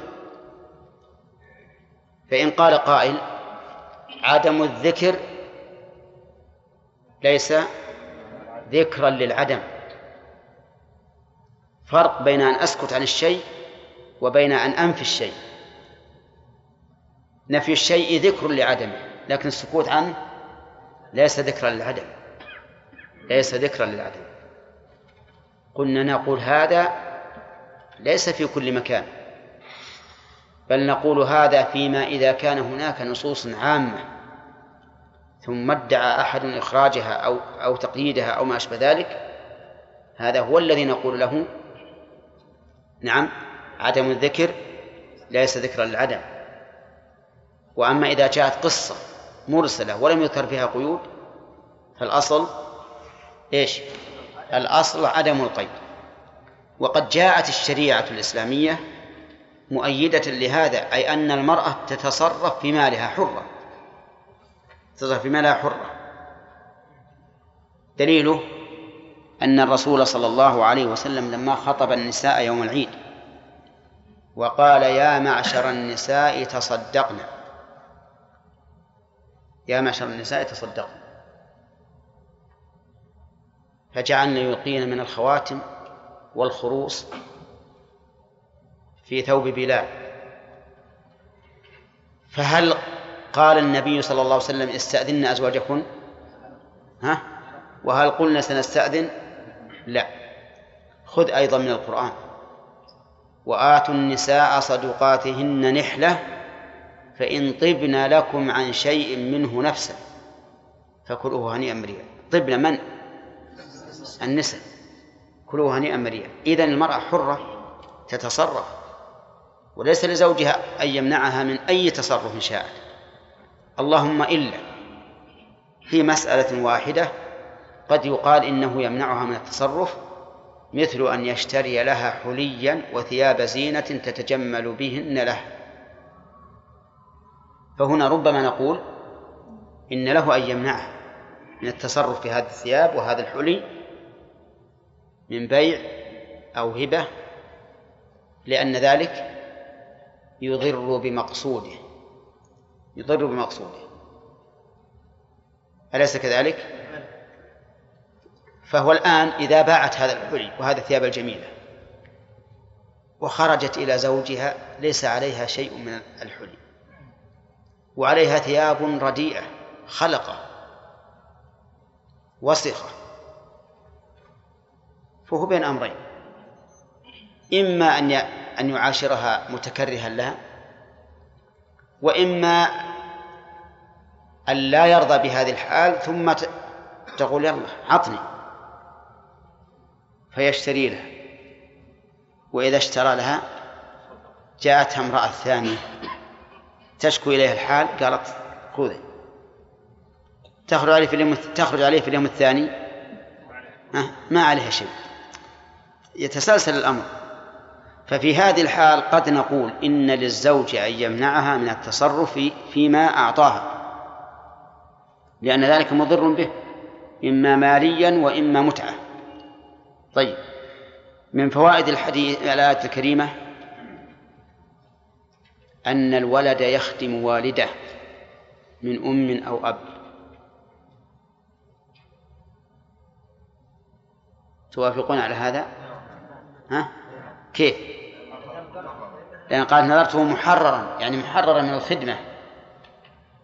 فإن قال قائل عدم الذكر ليس ذكرا للعدم. فرق بين أن أسكت عن الشيء وبين أن أنفي الشيء. نفي الشيء ذكر لعدمه لكن السكوت عنه ليس ذكرا للعدم. ليس ذكرا للعدم. قلنا نقول هذا ليس في كل مكان. بل نقول هذا فيما إذا كان هناك نصوص عامة ثم ادعى أحد إخراجها أو أو تقييدها أو ما أشبه ذلك هذا هو الذي نقول له نعم عدم الذكر ليس ذكرا للعدم. وأما إذا جاءت قصة مرسلة ولم يذكر فيها قيود فالأصل إيش؟ الأصل عدم القيد. وقد جاءت الشريعة الإسلامية مؤيدة لهذا أي أن المرأة تتصرف في مالها حرة. تتصرف في مالها حرة. دليله أن الرسول صلى الله عليه وسلم لما خطب النساء يوم العيد وقال يا معشر النساء تصدقن. يا معشر النساء تصدقن. فجعلنا يلقين من الخواتم والخروص في ثوب بلال. فهل قال النبي صلى الله عليه وسلم استأذن أزواجكن؟ ها؟ وهل قلنا سنستأذن؟ لا. خذ أيضا من القرآن. وآتوا النساء صدقاتهن نحلة فإن طبن لكم عن شيء منه نفسا فكلوه هنيئا مريئا طبن من؟ النساء. كلوه هنيئا مريئا إذا المرأة حرة تتصرف. وليس لزوجها أن يمنعها من أي تصرف شاءت اللهم إلا في مسألة واحدة قد يقال إنه يمنعها من التصرف مثل أن يشتري لها حليا وثياب زينة تتجمل بهن له. فهنا ربما نقول إن له أن يمنعها من التصرف في هذه الثياب وهذا الحلي من بيع أو هبة لأن ذلك يضر بمقصوده. يضر بمقصوده. أليس كذلك؟ فهو الآن إذا باعت هذا الحلي وهذه الثياب الجميلة وخرجت إلى زوجها ليس عليها شيء من الحلي. وعليها ثياب رديئة خلقة وسخة. فهو بين أمرين. إما أن أن يعاشرها متكرها لها وإما أن لا يرضى بهذه الحال ثم تقول يلا عطني فيشتري لها. وإذا اشترى لها جاءتها امرأة ثانية تشكو إليها الحال قالت خذي. تخرج عليه في اليوم تخرج عليه في اليوم الثاني ما عليها شيء. يتسلسل الأمر. ففي هذه الحال قد نقول إن للزوج أن يمنعها من التصرف فيما أعطاها لأن ذلك مضر به إما ماليا وإما متعة طيب من فوائد الحديث الآية الكريمة أن الولد يخدم والده من أم أو أب توافقون على هذا؟ ها؟ كيف؟ لأن قال نظرته محررا يعني محررا من الخدمة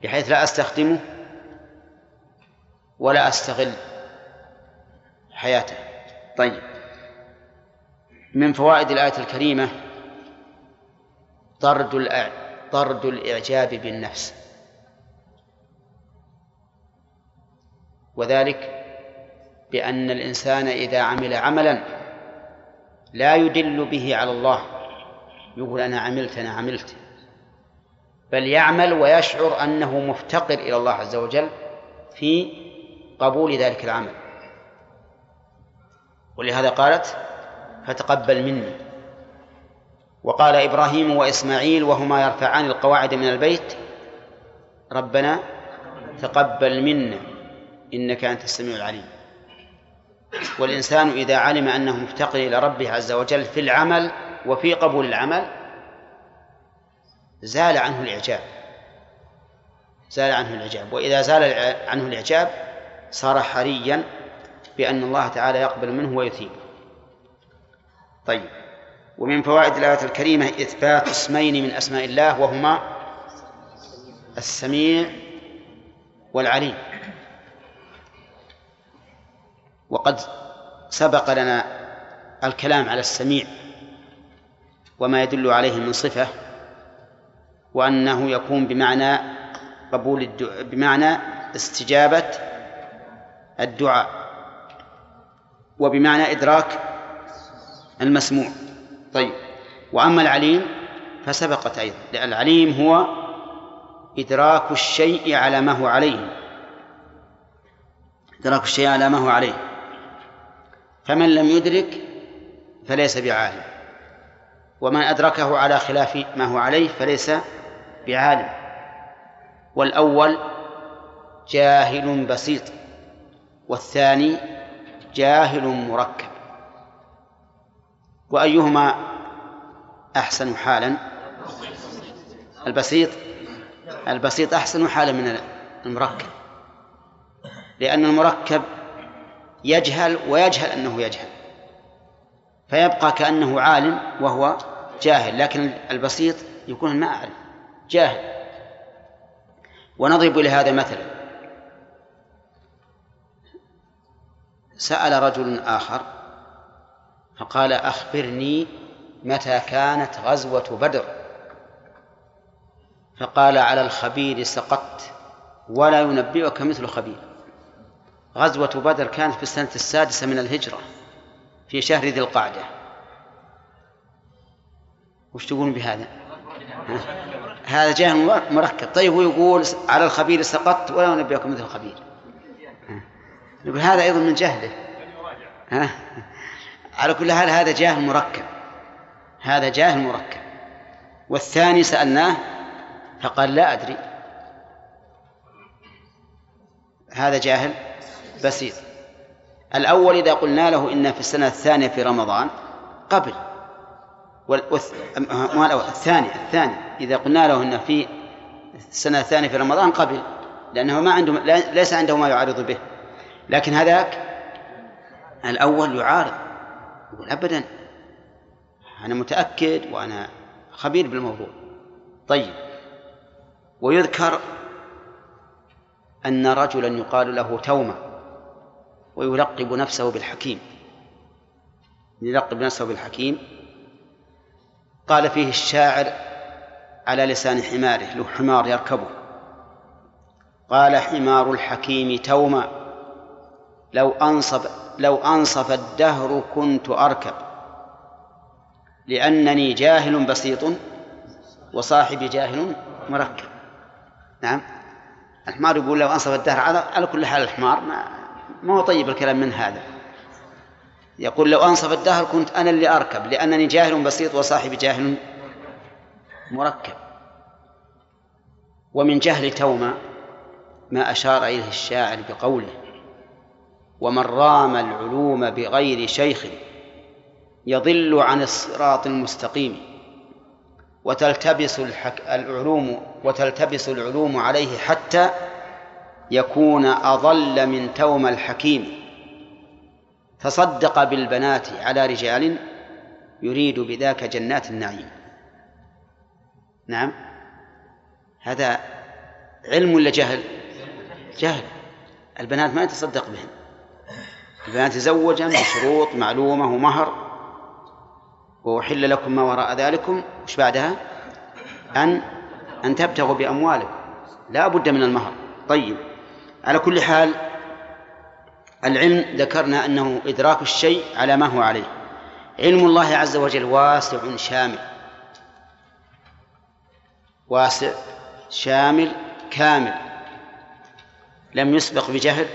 بحيث لا أستخدمه ولا أستغل حياته. طيب. من فوائد الآية الكريمة طرد طرد الإعجاب بالنفس. وذلك بأن الإنسان إذا عمل عملا لا يدل به على الله. يقول أنا عملت أنا عملت. بل يعمل ويشعر أنه مفتقر إلى الله عز وجل في قبول ذلك العمل. ولهذا قالت فتقبل مني. وقال إبراهيم وإسماعيل وهما يرفعان القواعد من البيت. ربنا تقبل منا إنك أنت السميع العليم. والإنسان إذا علم أنه مفتقر إلى ربه عز وجل في العمل وفي قبول العمل زال عنه الإعجاب. زال عنه الإعجاب. وإذا زال عنه الإعجاب صار حريا بأن الله تعالى يقبل منه ويثيب طيب. ومن فوائد الآية الكريمة إثبات اسمين من أسماء الله وهما السميع والعليم. وقد سبق لنا الكلام على السميع وما يدل عليه من صفة وأنه يكون بمعنى قبول الدعاء بمعنى استجابة الدعاء وبمعنى إدراك المسموع. طيب وأما العليم فسبقت أيضا لأن العليم هو إدراك الشيء على ما هو عليه. إدراك الشيء على ما هو عليه. فمن لم يدرك فليس بعالم. ومن أدركه على خلاف ما هو عليه فليس بعالم. والأول جاهل بسيط والثاني جاهل مركب. وأيهما أحسن حالا؟ البسيط البسيط أحسن حالا من المركب. لأن المركب يجهل ويجهل أنه يجهل فيبقى كأنه عالم وهو جاهل لكن البسيط يكون ما أعلم جاهل. ونضرب لهذا مثلا. سأل رجل آخر فقال أخبرني متى كانت غزوة بدر. فقال على الخبير سقطت ولا ينبئك مثل خبير. غزوة بدر كانت في السنة السادسة من الهجرة في شهر ذي القعدة. وش تقولون بهذا؟ هذا جاهل مركب. طيب هو يقول على الخبير سقطت ولا ينبئك مثل الخبير؟ نقول هذا أيضا من جهله. ها؟ على كل حال هذا جاهل مركب. هذا جاهل مركب. والثاني سألناه فقال لا أدري. هذا جاهل بسيط. الأول إذا قلنا له إن في السنة الثانية في رمضان قبل. الثاني الثاني. إذا قلنا له إن في السنة الثانية في رمضان قبل لأنه ما عنده ليس عنده ما يعارض به. لكن هذاك الأول يعارض. يقول أبدا أنا متأكد وأنا خبير بالموضوع. طيب. ويذكر أن رجلا يقال له تومة ويلقب نفسه بالحكيم. يلقب نفسه بالحكيم. قال فيه الشاعر على لسان حماره له حمار يركبه. قال حمار الحكيم توما لو أنصف لو أنصف الدهر كنت أركب لأنني جاهل بسيط وصاحبي جاهل مركب. نعم. الحمار يقول لو أنصف الدهر على كل حال الحمار ما, ما هو طيب الكلام من هذا. يقول لو أنصف الدهر كنت أنا اللي أركب لأنني جاهل بسيط وصاحبي جاهل مركب. ومن جهل توما ما أشار إليه الشاعر بقوله ومن رام العلوم بغير شيخ يضل عن الصراط المستقيم وتلتبس الحك... العلوم وتلتبس العلوم عليه حتى يكون أضل من توم الحكيم. تصدق بالبنات على رجال يريد بذاك جنات النعيم. نعم. هذا علم ولا جهل؟ جهل. البنات ما يتصدق بهن. البنات تزوجا بشروط معلومة ومهر. وأحل لكم ما وراء ذلكم. وش بعدها؟ أن أن تبتغوا بأموالكم. لا بد من المهر. طيب. على كل حال العلم ذكرنا أنه إدراك الشيء على ما هو عليه. علم الله عز وجل واسع شامل. واسع شامل كامل. لم يسبق بجهل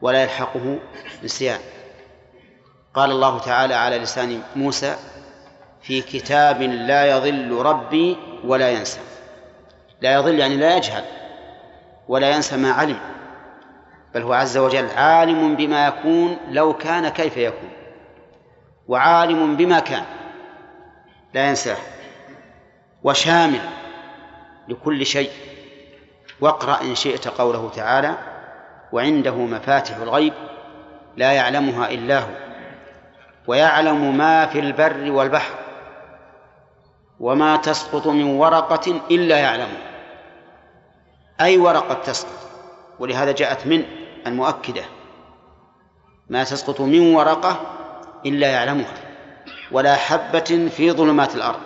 ولا يلحقه نسيان. قال الله تعالى على لسان موسى في كتاب لا يضل ربي ولا ينسى. لا يضل يعني لا يجهل ولا ينسى ما علم. بل هو عز وجل عالم بما يكون لو كان كيف يكون. وعالم بما كان. لا ينساه. وشامل لكل شيء. واقرأ إن شئت قوله تعالى وعنده مفاتح الغيب لا يعلمها إلا هو. ويعلم ما في البر والبحر. وما تسقط من ورقة إلا يعلمها أي ورقة تسقط؟ ولهذا جاءت من المؤكدة ما تسقط من ورقة إلا يعلمها ولا حبة في ظلمات الأرض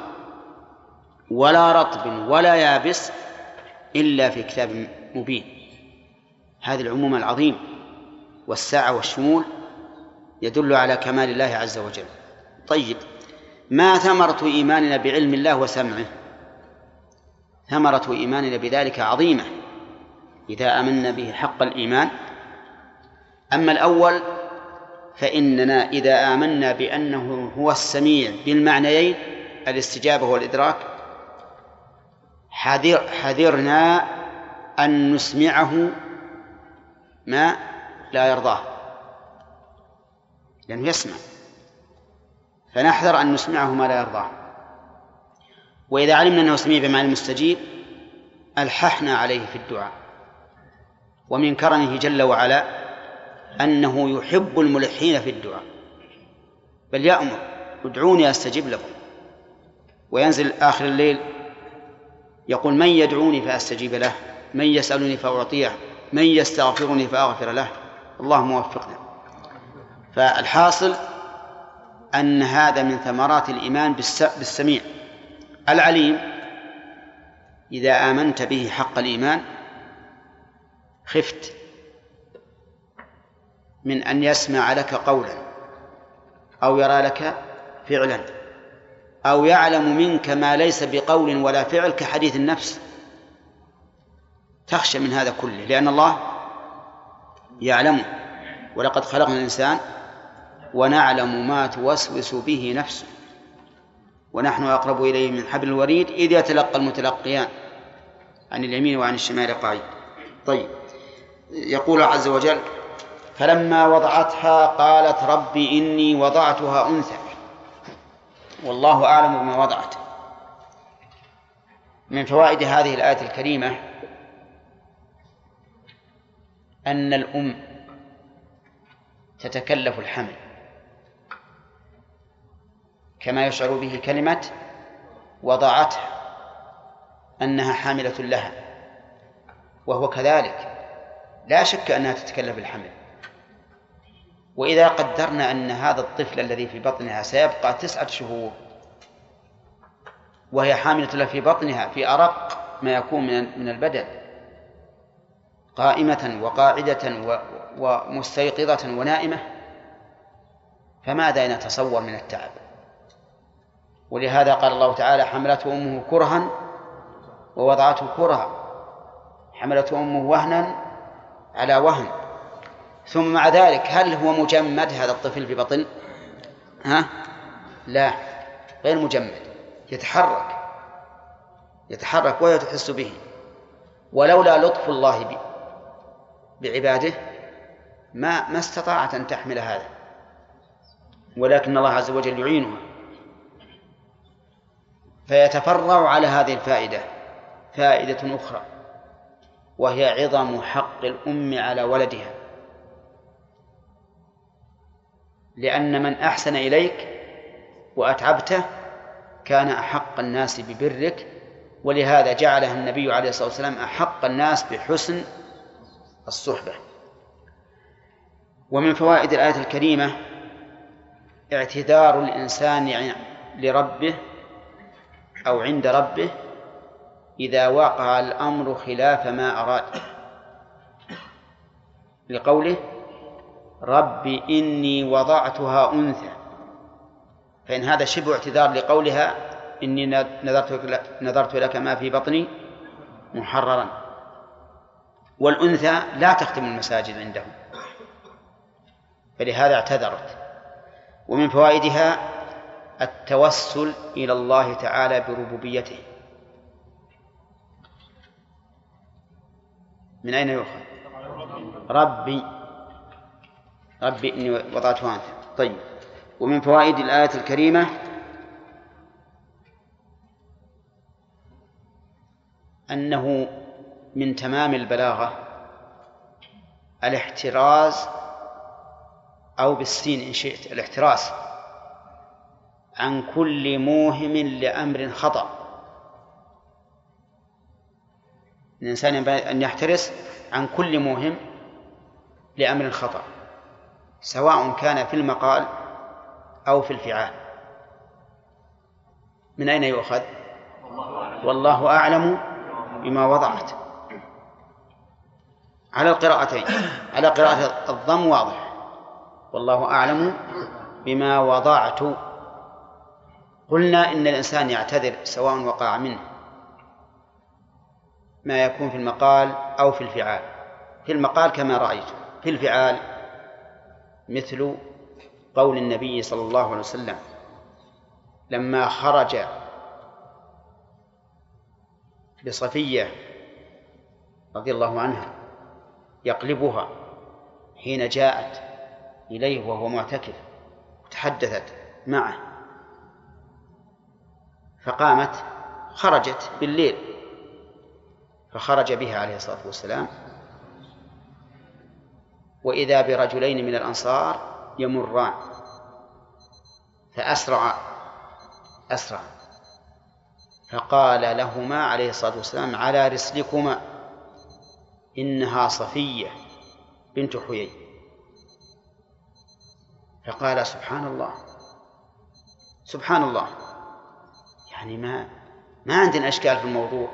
ولا رطب ولا يابس إلا في كتاب مبين. هذا العموم العظيم والسعة والشمول يدل على كمال الله عز وجل. طيب ما ثمرة إيماننا بعلم الله وسمعه؟ ثمرة إيماننا بذلك عظيمة إذا آمنا به حق الإيمان أما الأول فإننا إذا آمنا بأنه هو السميع بالمعنيين الاستجابة والإدراك حذر حذرنا أن نسمعه ما لا يرضاه. لأنه يسمع. فنحذر أن نسمعه ما لا يرضاه. وإذا علمنا أنه سميع بمعنى المستجيب ألححنا عليه في الدعاء. ومن كرمه جل وعلا أنه يحب الملحين في الدعاء. بل يأمر ادعوني أستجب لكم. وينزل آخر الليل يقول من يدعوني فأستجيب له من يسألني فأعطيه من يستغفرني فأغفر له. اللهم وفقنا. فالحاصل أن هذا من ثمرات الإيمان بالسميع. العليم إذا آمنت به حق الإيمان خفت من أن يسمع لك قولا أو يرى لك فعلا أو يعلم منك ما ليس بقول ولا فعل كحديث النفس. تخشى من هذا كله لأن الله يعلم. ولقد خلقنا الإنسان ونعلم ما توسوس به نفسه. ونحن أقرب إليه من حبل الوريد إذ يتلقى المتلقيان عن اليمين وعن الشمال قعيد طيب. يقول عز وجل فلما وضعتها قالت ربي إني وضعتها أنثى. والله أعلم بما وضعت. من فوائد هذه الآية الكريمة أن الأم تتكلف الحمل. كما يشعر به كلمة وضعته أنها حاملة لها وهو كذلك. لا شك أنها تتكلف الحمل. وإذا قدرنا أن هذا الطفل الذي في بطنها سيبقى تسعة شهور وهي حاملة له في بطنها في أرق ما يكون من من البدن قائمة وقاعدة ومستيقظة ونائمة فماذا نتصور من التعب؟ ولهذا قال الله تعالى حملته أمه كرها ووضعته كرها حملته أمه وهنا على وهن. ثم مع ذلك هل هو مجمد هذا الطفل في بطن ها؟ لا غير مجمد يتحرك يتحرك وهي تحس به ولولا لطف الله بعباده ما ما استطاعت أن تحمل هذا. ولكن الله عز وجل يعينها. فيتفرع على هذه الفائدة فائدة أخرى وهي عظم حق الأم على ولدها. لأن من أحسن إليك وأتعبته كان أحق الناس ببرك ولهذا جعلها النبي عليه الصلاة والسلام أحق الناس بحسن الصحبة. ومن فوائد الآية الكريمة اعتذار الإنسان لربه أو عند ربه إذا وقع الأمر خلاف ما أراد لقوله رب إني وضعتها أنثى. فإن هذا شبه اعتذار لقولها إني نذرت نذرت لك ما في بطني محررا. والأنثى لا تختم المساجد عندهم. فلهذا اعتذرت. ومن فوائدها التوسل إلى الله تعالى بربوبيته. من أين يؤخذ؟ ربي. ربي إني وضعتها أنثى طيب. ومن فوائد الآية الكريمة أنه من تمام البلاغة الاحتراز أو بالسين إن شئت الاحتراز عن كل موهم لأمر خطأ. الإنسان أن يحترس عن كل موهم لأمر خطأ. سواء كان في المقال أو في الفعال. من أين يؤخذ؟ والله أعلم بما وضعت. على القراءتين. على قراءة الضم واضح. والله أعلم بما وضعت. قلنا إن الإنسان يعتذر سواء وقع منه. ما يكون في المقال أو في الفعال. في المقال كما رأيت. في الفعال مثل قول النبي صلى الله عليه وسلم لما خرج بصفية رضي الله عنها يقلبها حين جاءت إليه وهو معتكف وتحدثت معه فقامت خرجت بالليل فخرج بها عليه الصلاة والسلام. وإذا برجلين من الأنصار يمران. فأسرع أسرع. فقال لهما عليه الصلاة والسلام على رسلكما إنها صفية بنت حيي. فقال سبحان الله سبحان الله. يعني ما ما عندنا أشكال في الموضوع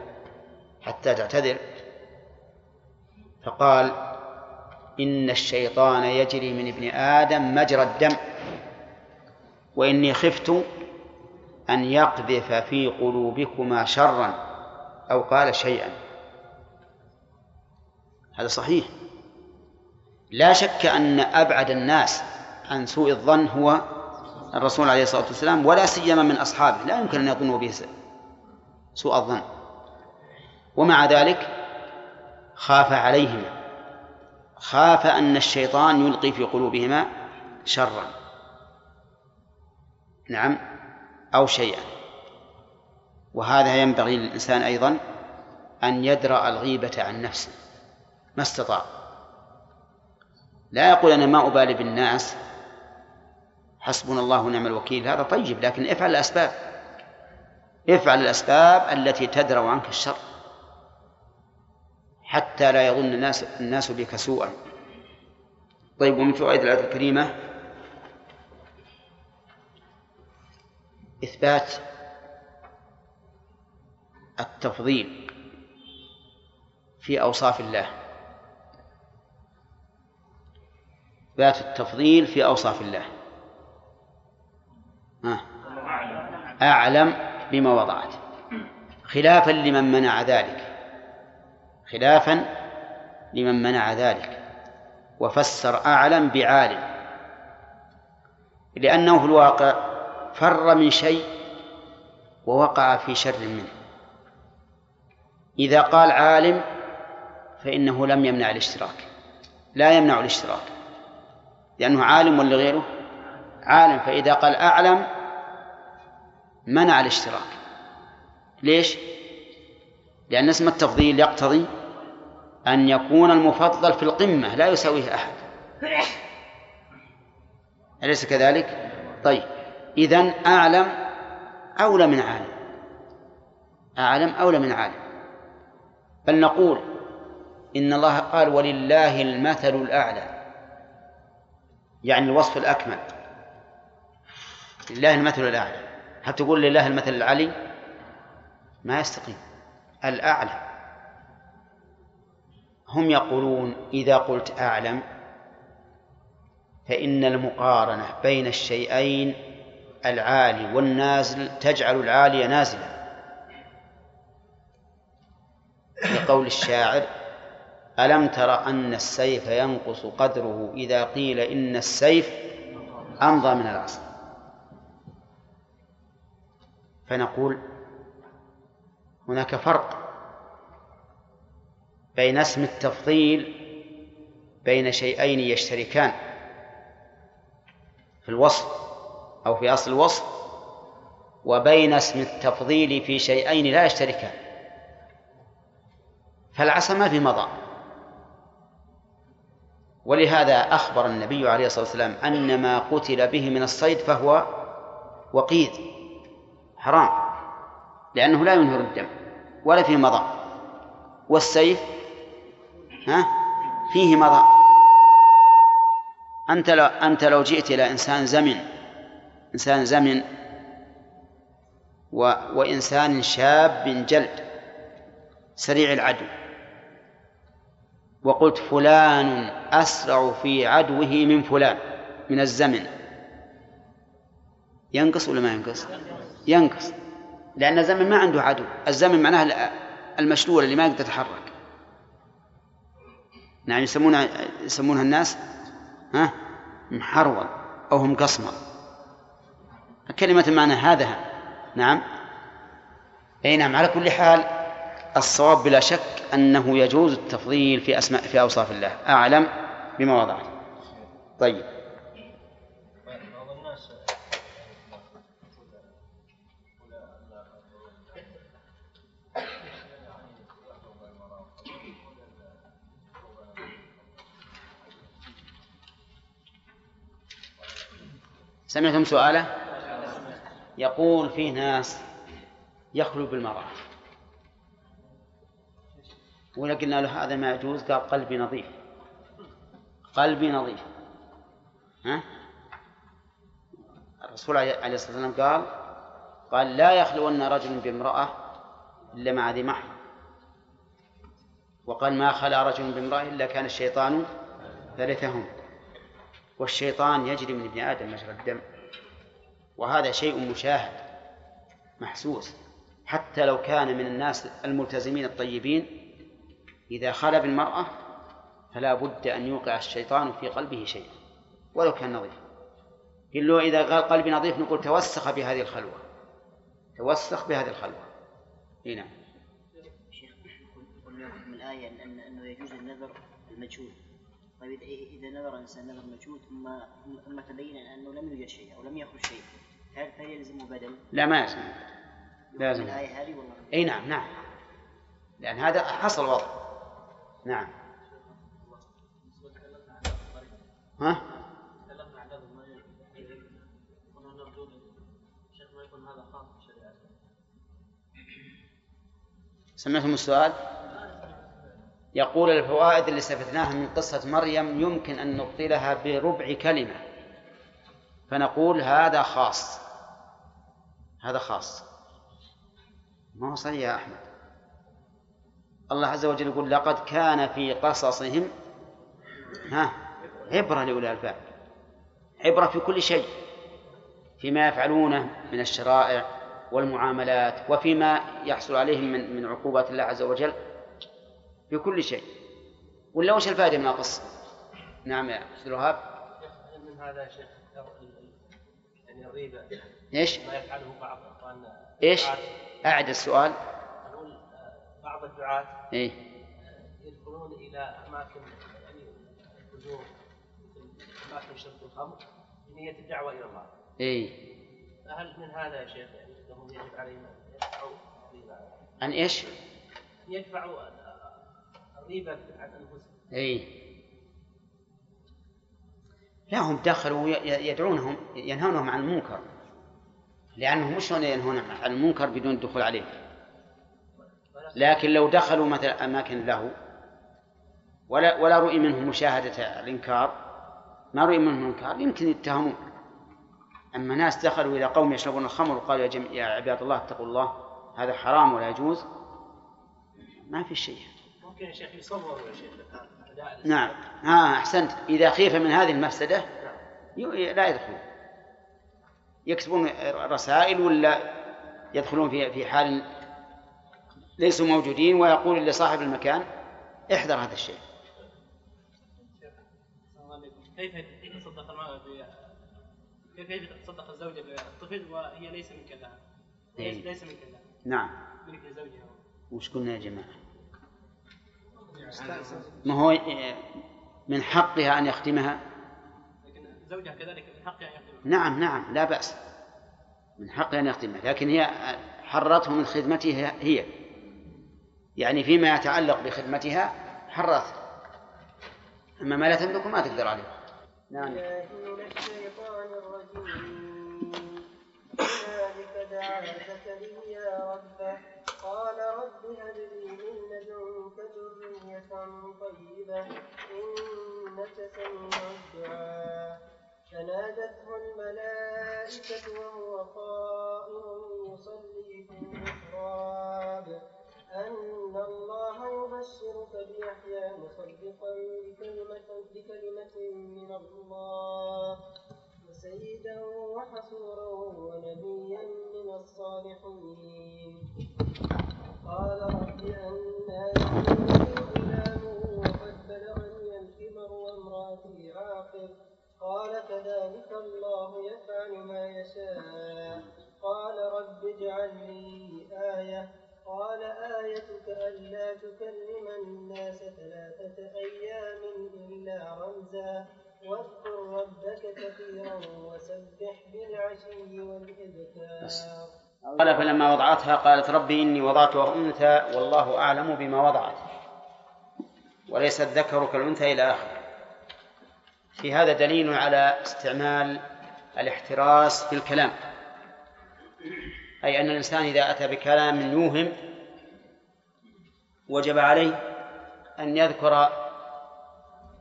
حتى تعتذر. فقال إن الشيطان يجري من ابن آدم مجرى الدم. وإني خفت أن يقذف في قلوبكما شرا أو قال شيئا. هذا صحيح. لا شك أن أبعد الناس عن سوء الظن هو الرسول عليه الصلاة والسلام ولا سيما من أصحابه. لا يمكن أن يظنوا به سوء الظن. ومع ذلك خاف عليهما. خاف أن الشيطان يلقي في قلوبهما شرا. نعم أو شيئا. وهذا ينبغي للإنسان أيضا أن يدرأ الغيبة عن نفسه. ما استطاع. لا يقول أنا ما أبالي بالناس. حسبنا الله ونعم الوكيل. هذا طيب لكن افعل الأسباب. افعل الأسباب التي تدرأ عنك الشر. حتى لا يظن الناس الناس بك سوءا. طيب ومن فوائد الآية الكريمة إثبات التفضيل في أوصاف الله. إثبات التفضيل في أوصاف الله. أعلم بما وضعت. خلافا لمن منع ذلك. خلافا لمن منع ذلك وفسر أعلم بعالم لأنه في الواقع فر من شيء ووقع في شر منه. إذا قال عالم فإنه لم يمنع الاشتراك لا يمنع الاشتراك لأنه عالم ولا غيره؟ عالم. فإذا قال أعلم منع الاشتراك ليش؟ لأن اسم التفضيل يقتضي أن يكون المفضل في القمة لا يساويه أحد. أليس كذلك؟ طيب إذن أعلم أولى من عالم. أعلم أولى من عالم. بل نقول إن الله قال ولله المثل الأعلى. يعني الوصف الأكمل. لله المثل الأعلى. هل تقول لله المثل العلي؟ ما يستقيم. الأعلى. هم يقولون إذا قلت أعلم فإن المقارنة بين الشيئين العالي والنازل تجعل العالي نازلا. لقول الشاعر ألم تر أن السيف ينقص قدره إذا قيل إن السيف أمضى من العصا؟ فنقول هناك فرق. بين اسم التفضيل بين شيئين يشتركان في الوصف أو في أصل الوصف وبين اسم التفضيل في شيئين لا يشتركان. فالعصا ما في مضى. ولهذا أخبر النبي عليه الصلاة والسلام أن ما قتل به من الصيد فهو وقيد حرام لأنه لا ينهر الدم ولا فيه مضى. والسيف ها؟ فيه مضى أنت لو أنت لو جئت إلى إنسان زمن إنسان زمن و وإنسان شاب جلد سريع العدو وقلت فلان أسرع في عدوه من فلان من الزمن. ينقص ولا ما ينقص؟ ينقص لأن الزمن ما عنده عدو. الزمن معناه المشلول اللي ما يقدر يتحرك. نعم يسمونها يسمونها الناس ها؟ محرول أو هم قصمة كلمة معنى هذا نعم. أي نعم على كل حال الصواب بلا شك أنه يجوز التفضيل في أسماء في أوصاف الله أعلم بما وضعت طيب. سمعتم سؤاله؟ يقول في ناس يخلو بالمرأة. قلنا له هذا ما يجوز قال قلبي نظيف. قلبي نظيف. ها؟ الرسول عليه الصلاة والسلام قال قال لا يخلون رجل بامرأة إلا مع ذي محرم وقال ما خلا رجل بامرأة إلا كان الشيطان ثالثهم والشيطان يجري من ابن آدم مجرى الدم. وهذا شيء مشاهد محسوس. حتى لو كان من الناس الملتزمين الطيبين إذا خلا بالمرأة فلا بد أن يوقع الشيطان في قلبه شيء ولو كان نظيف قل له إذا قال قلبي نظيف نقول توسخ بهذه الخلوة. توسخ بهذه الخلوة. هنا نعم. من الآية أن أنه يجوز النذر المجهول. طيب إذا- إذا نذر الإنسان نذر مجهول ثم ثم تبين أنه لم يوجد شيء أو لم يخرج شيء هل هل يلزمه بدل؟ لا ما يلزم. لازم الآية هذه والله إي نعم نعم. لأن هذا حصل وضع نعم. ها؟ تكلمنا عن ما كنا نرجو ما يكون هذا خاص سمعتم السؤال؟ يقول الفوائد اللي استفدناها من قصة مريم يمكن أن نبطلها بربع كلمة. فنقول هذا خاص. هذا خاص. ما هو صحيح يا أحمد؟ الله عز وجل يقول لقد كان في قصصهم ها عبرة لأولي الألباب. عبرة في كل شيء. فيما يفعلونه من الشرائع والمعاملات وفيما يحصل عليهم من من عقوبات الله عز وجل. في كل شيء. ولا وش الفائدة من القصة؟ نعم يا أستاذ الوهاب. من هذا يا شيخ يعني الريبة؟ إيش؟ ما يفعله بعض أخواننا. إيش؟ أعد السؤال. نقول آه، بعض الدعاة إيه. يدخلون إلى أماكن يعني الفجور مثل أماكن شرب الخمر بنية الدعوة إلى الله. إيه. فهل من هذا يا شيخ يعني إنهم يجب عليهم أن يدفعوا عن إيش؟ يدفعوا عن انفسهم إيه لا هم دخلوا يدعونهم ينهونهم عن المنكر. لأنهم مش هون ينهون عن المنكر بدون الدخول عليه. لكن لو دخلوا مثلا أماكن له ولا ولا رؤي منهم مشاهدة الإنكار ما رؤي منهم الإنكار يمكن يتهمون. أما ناس دخلوا إلى قوم يشربون الخمر وقالوا يا. يا عباد الله اتقوا الله هذا حرام ولا يجوز ما في شيء. ممكن يا شيخ يصوروا يا شيخ نعم. ها أحسنت. إذا خيف من هذه المفسدة ي- لا يدخلون. يكتبون رسائل ولا يدخلون في في حال ليسوا موجودين ويقول لصاحب المكان احذر هذا الشيء. كيف يتصدق كيف يتصدق الزوجة بالطفل وهي ليس من كلها ليس, إيه. ليس من كلها نعم. ملك لزوجها. وش قلنا يا جماعة؟ ما هو من حقها أن يخدمها لكن زوجها كذلك من حقها أن يخدمها نعم نعم لا بأس. من حقها أن يخدمها لكن هي حرته من خدمتها هي. يعني فيما يتعلق بخدمتها حرته. أما ما لا تملك ما تقدر عليه. نعم. هنالك دعا زكريا ربه قال رب هب لي من لدنك ذرية طيبة إنك سميع الدعاء. فنادته الملائكة وهو قائم يصلي في المحراب. أن الله يبشرك بيحيى مصدقا بكلمة, بكلمة من الله. قالت ربي إني وضعتها أنثى والله أعلم بما وضعت وليس الذكر كالأنثى إلى آخره. في هذا دليل على استعمال الاحتراس في الكلام أي أن الإنسان إذا أتى بكلام يوهم وجب عليه أن يذكر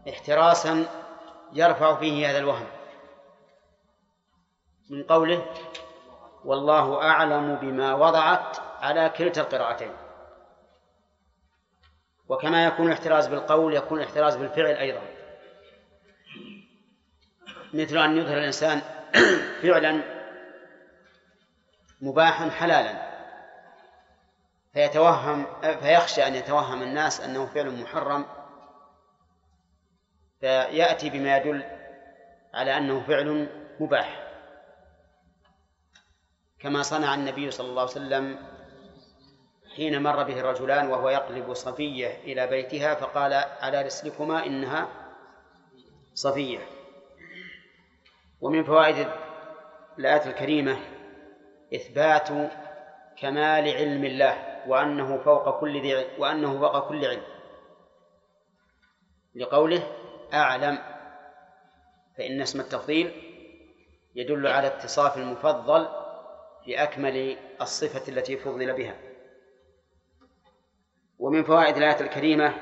احتراسا يرفع فيه هذا الوهم من قوله والله أعلم بما وضعت على كلتا القراءتين. وكما يكون الاحتراز بالقول يكون الاحتراز بالفعل أيضا. مثل أن يظهر الإنسان فعلا مباحا حلالا. فيتوهم فيخشى أن يتوهم الناس أنه فعل محرم. فيأتي بما يدل على أنه فعل مباح. كما صنع النبي صلى الله عليه وسلم حين مر به الرجلان وهو يقلب صفية إلى بيتها فقال على رسلكما إنها صفية. ومن فوائد الآية الكريمة إثبات كمال علم الله وأنه فوق كل ذي وأنه فوق كل علم. لقوله أعلم فإن اسم التفضيل يدل على اتصاف المفضل بأكمل الصفة التي فضل بها. ومن فوائد الآية الكريمة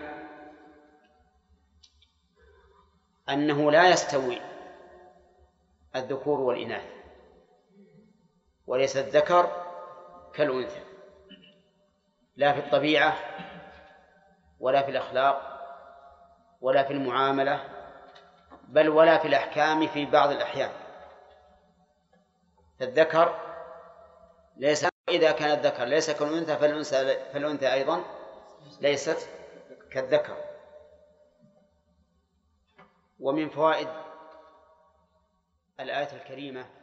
أنه لا يستوي الذكور والإناث وليس الذكر كالأنثى لا في الطبيعة ولا في الأخلاق ولا في المعاملة بل ولا في الأحكام في بعض الأحيان. فالذكر ليس إذا كان الذكر ليس كالأنثى فالأنثى فالأنثى أيضا ليست كالذكر. ومن فوائد الآية الكريمة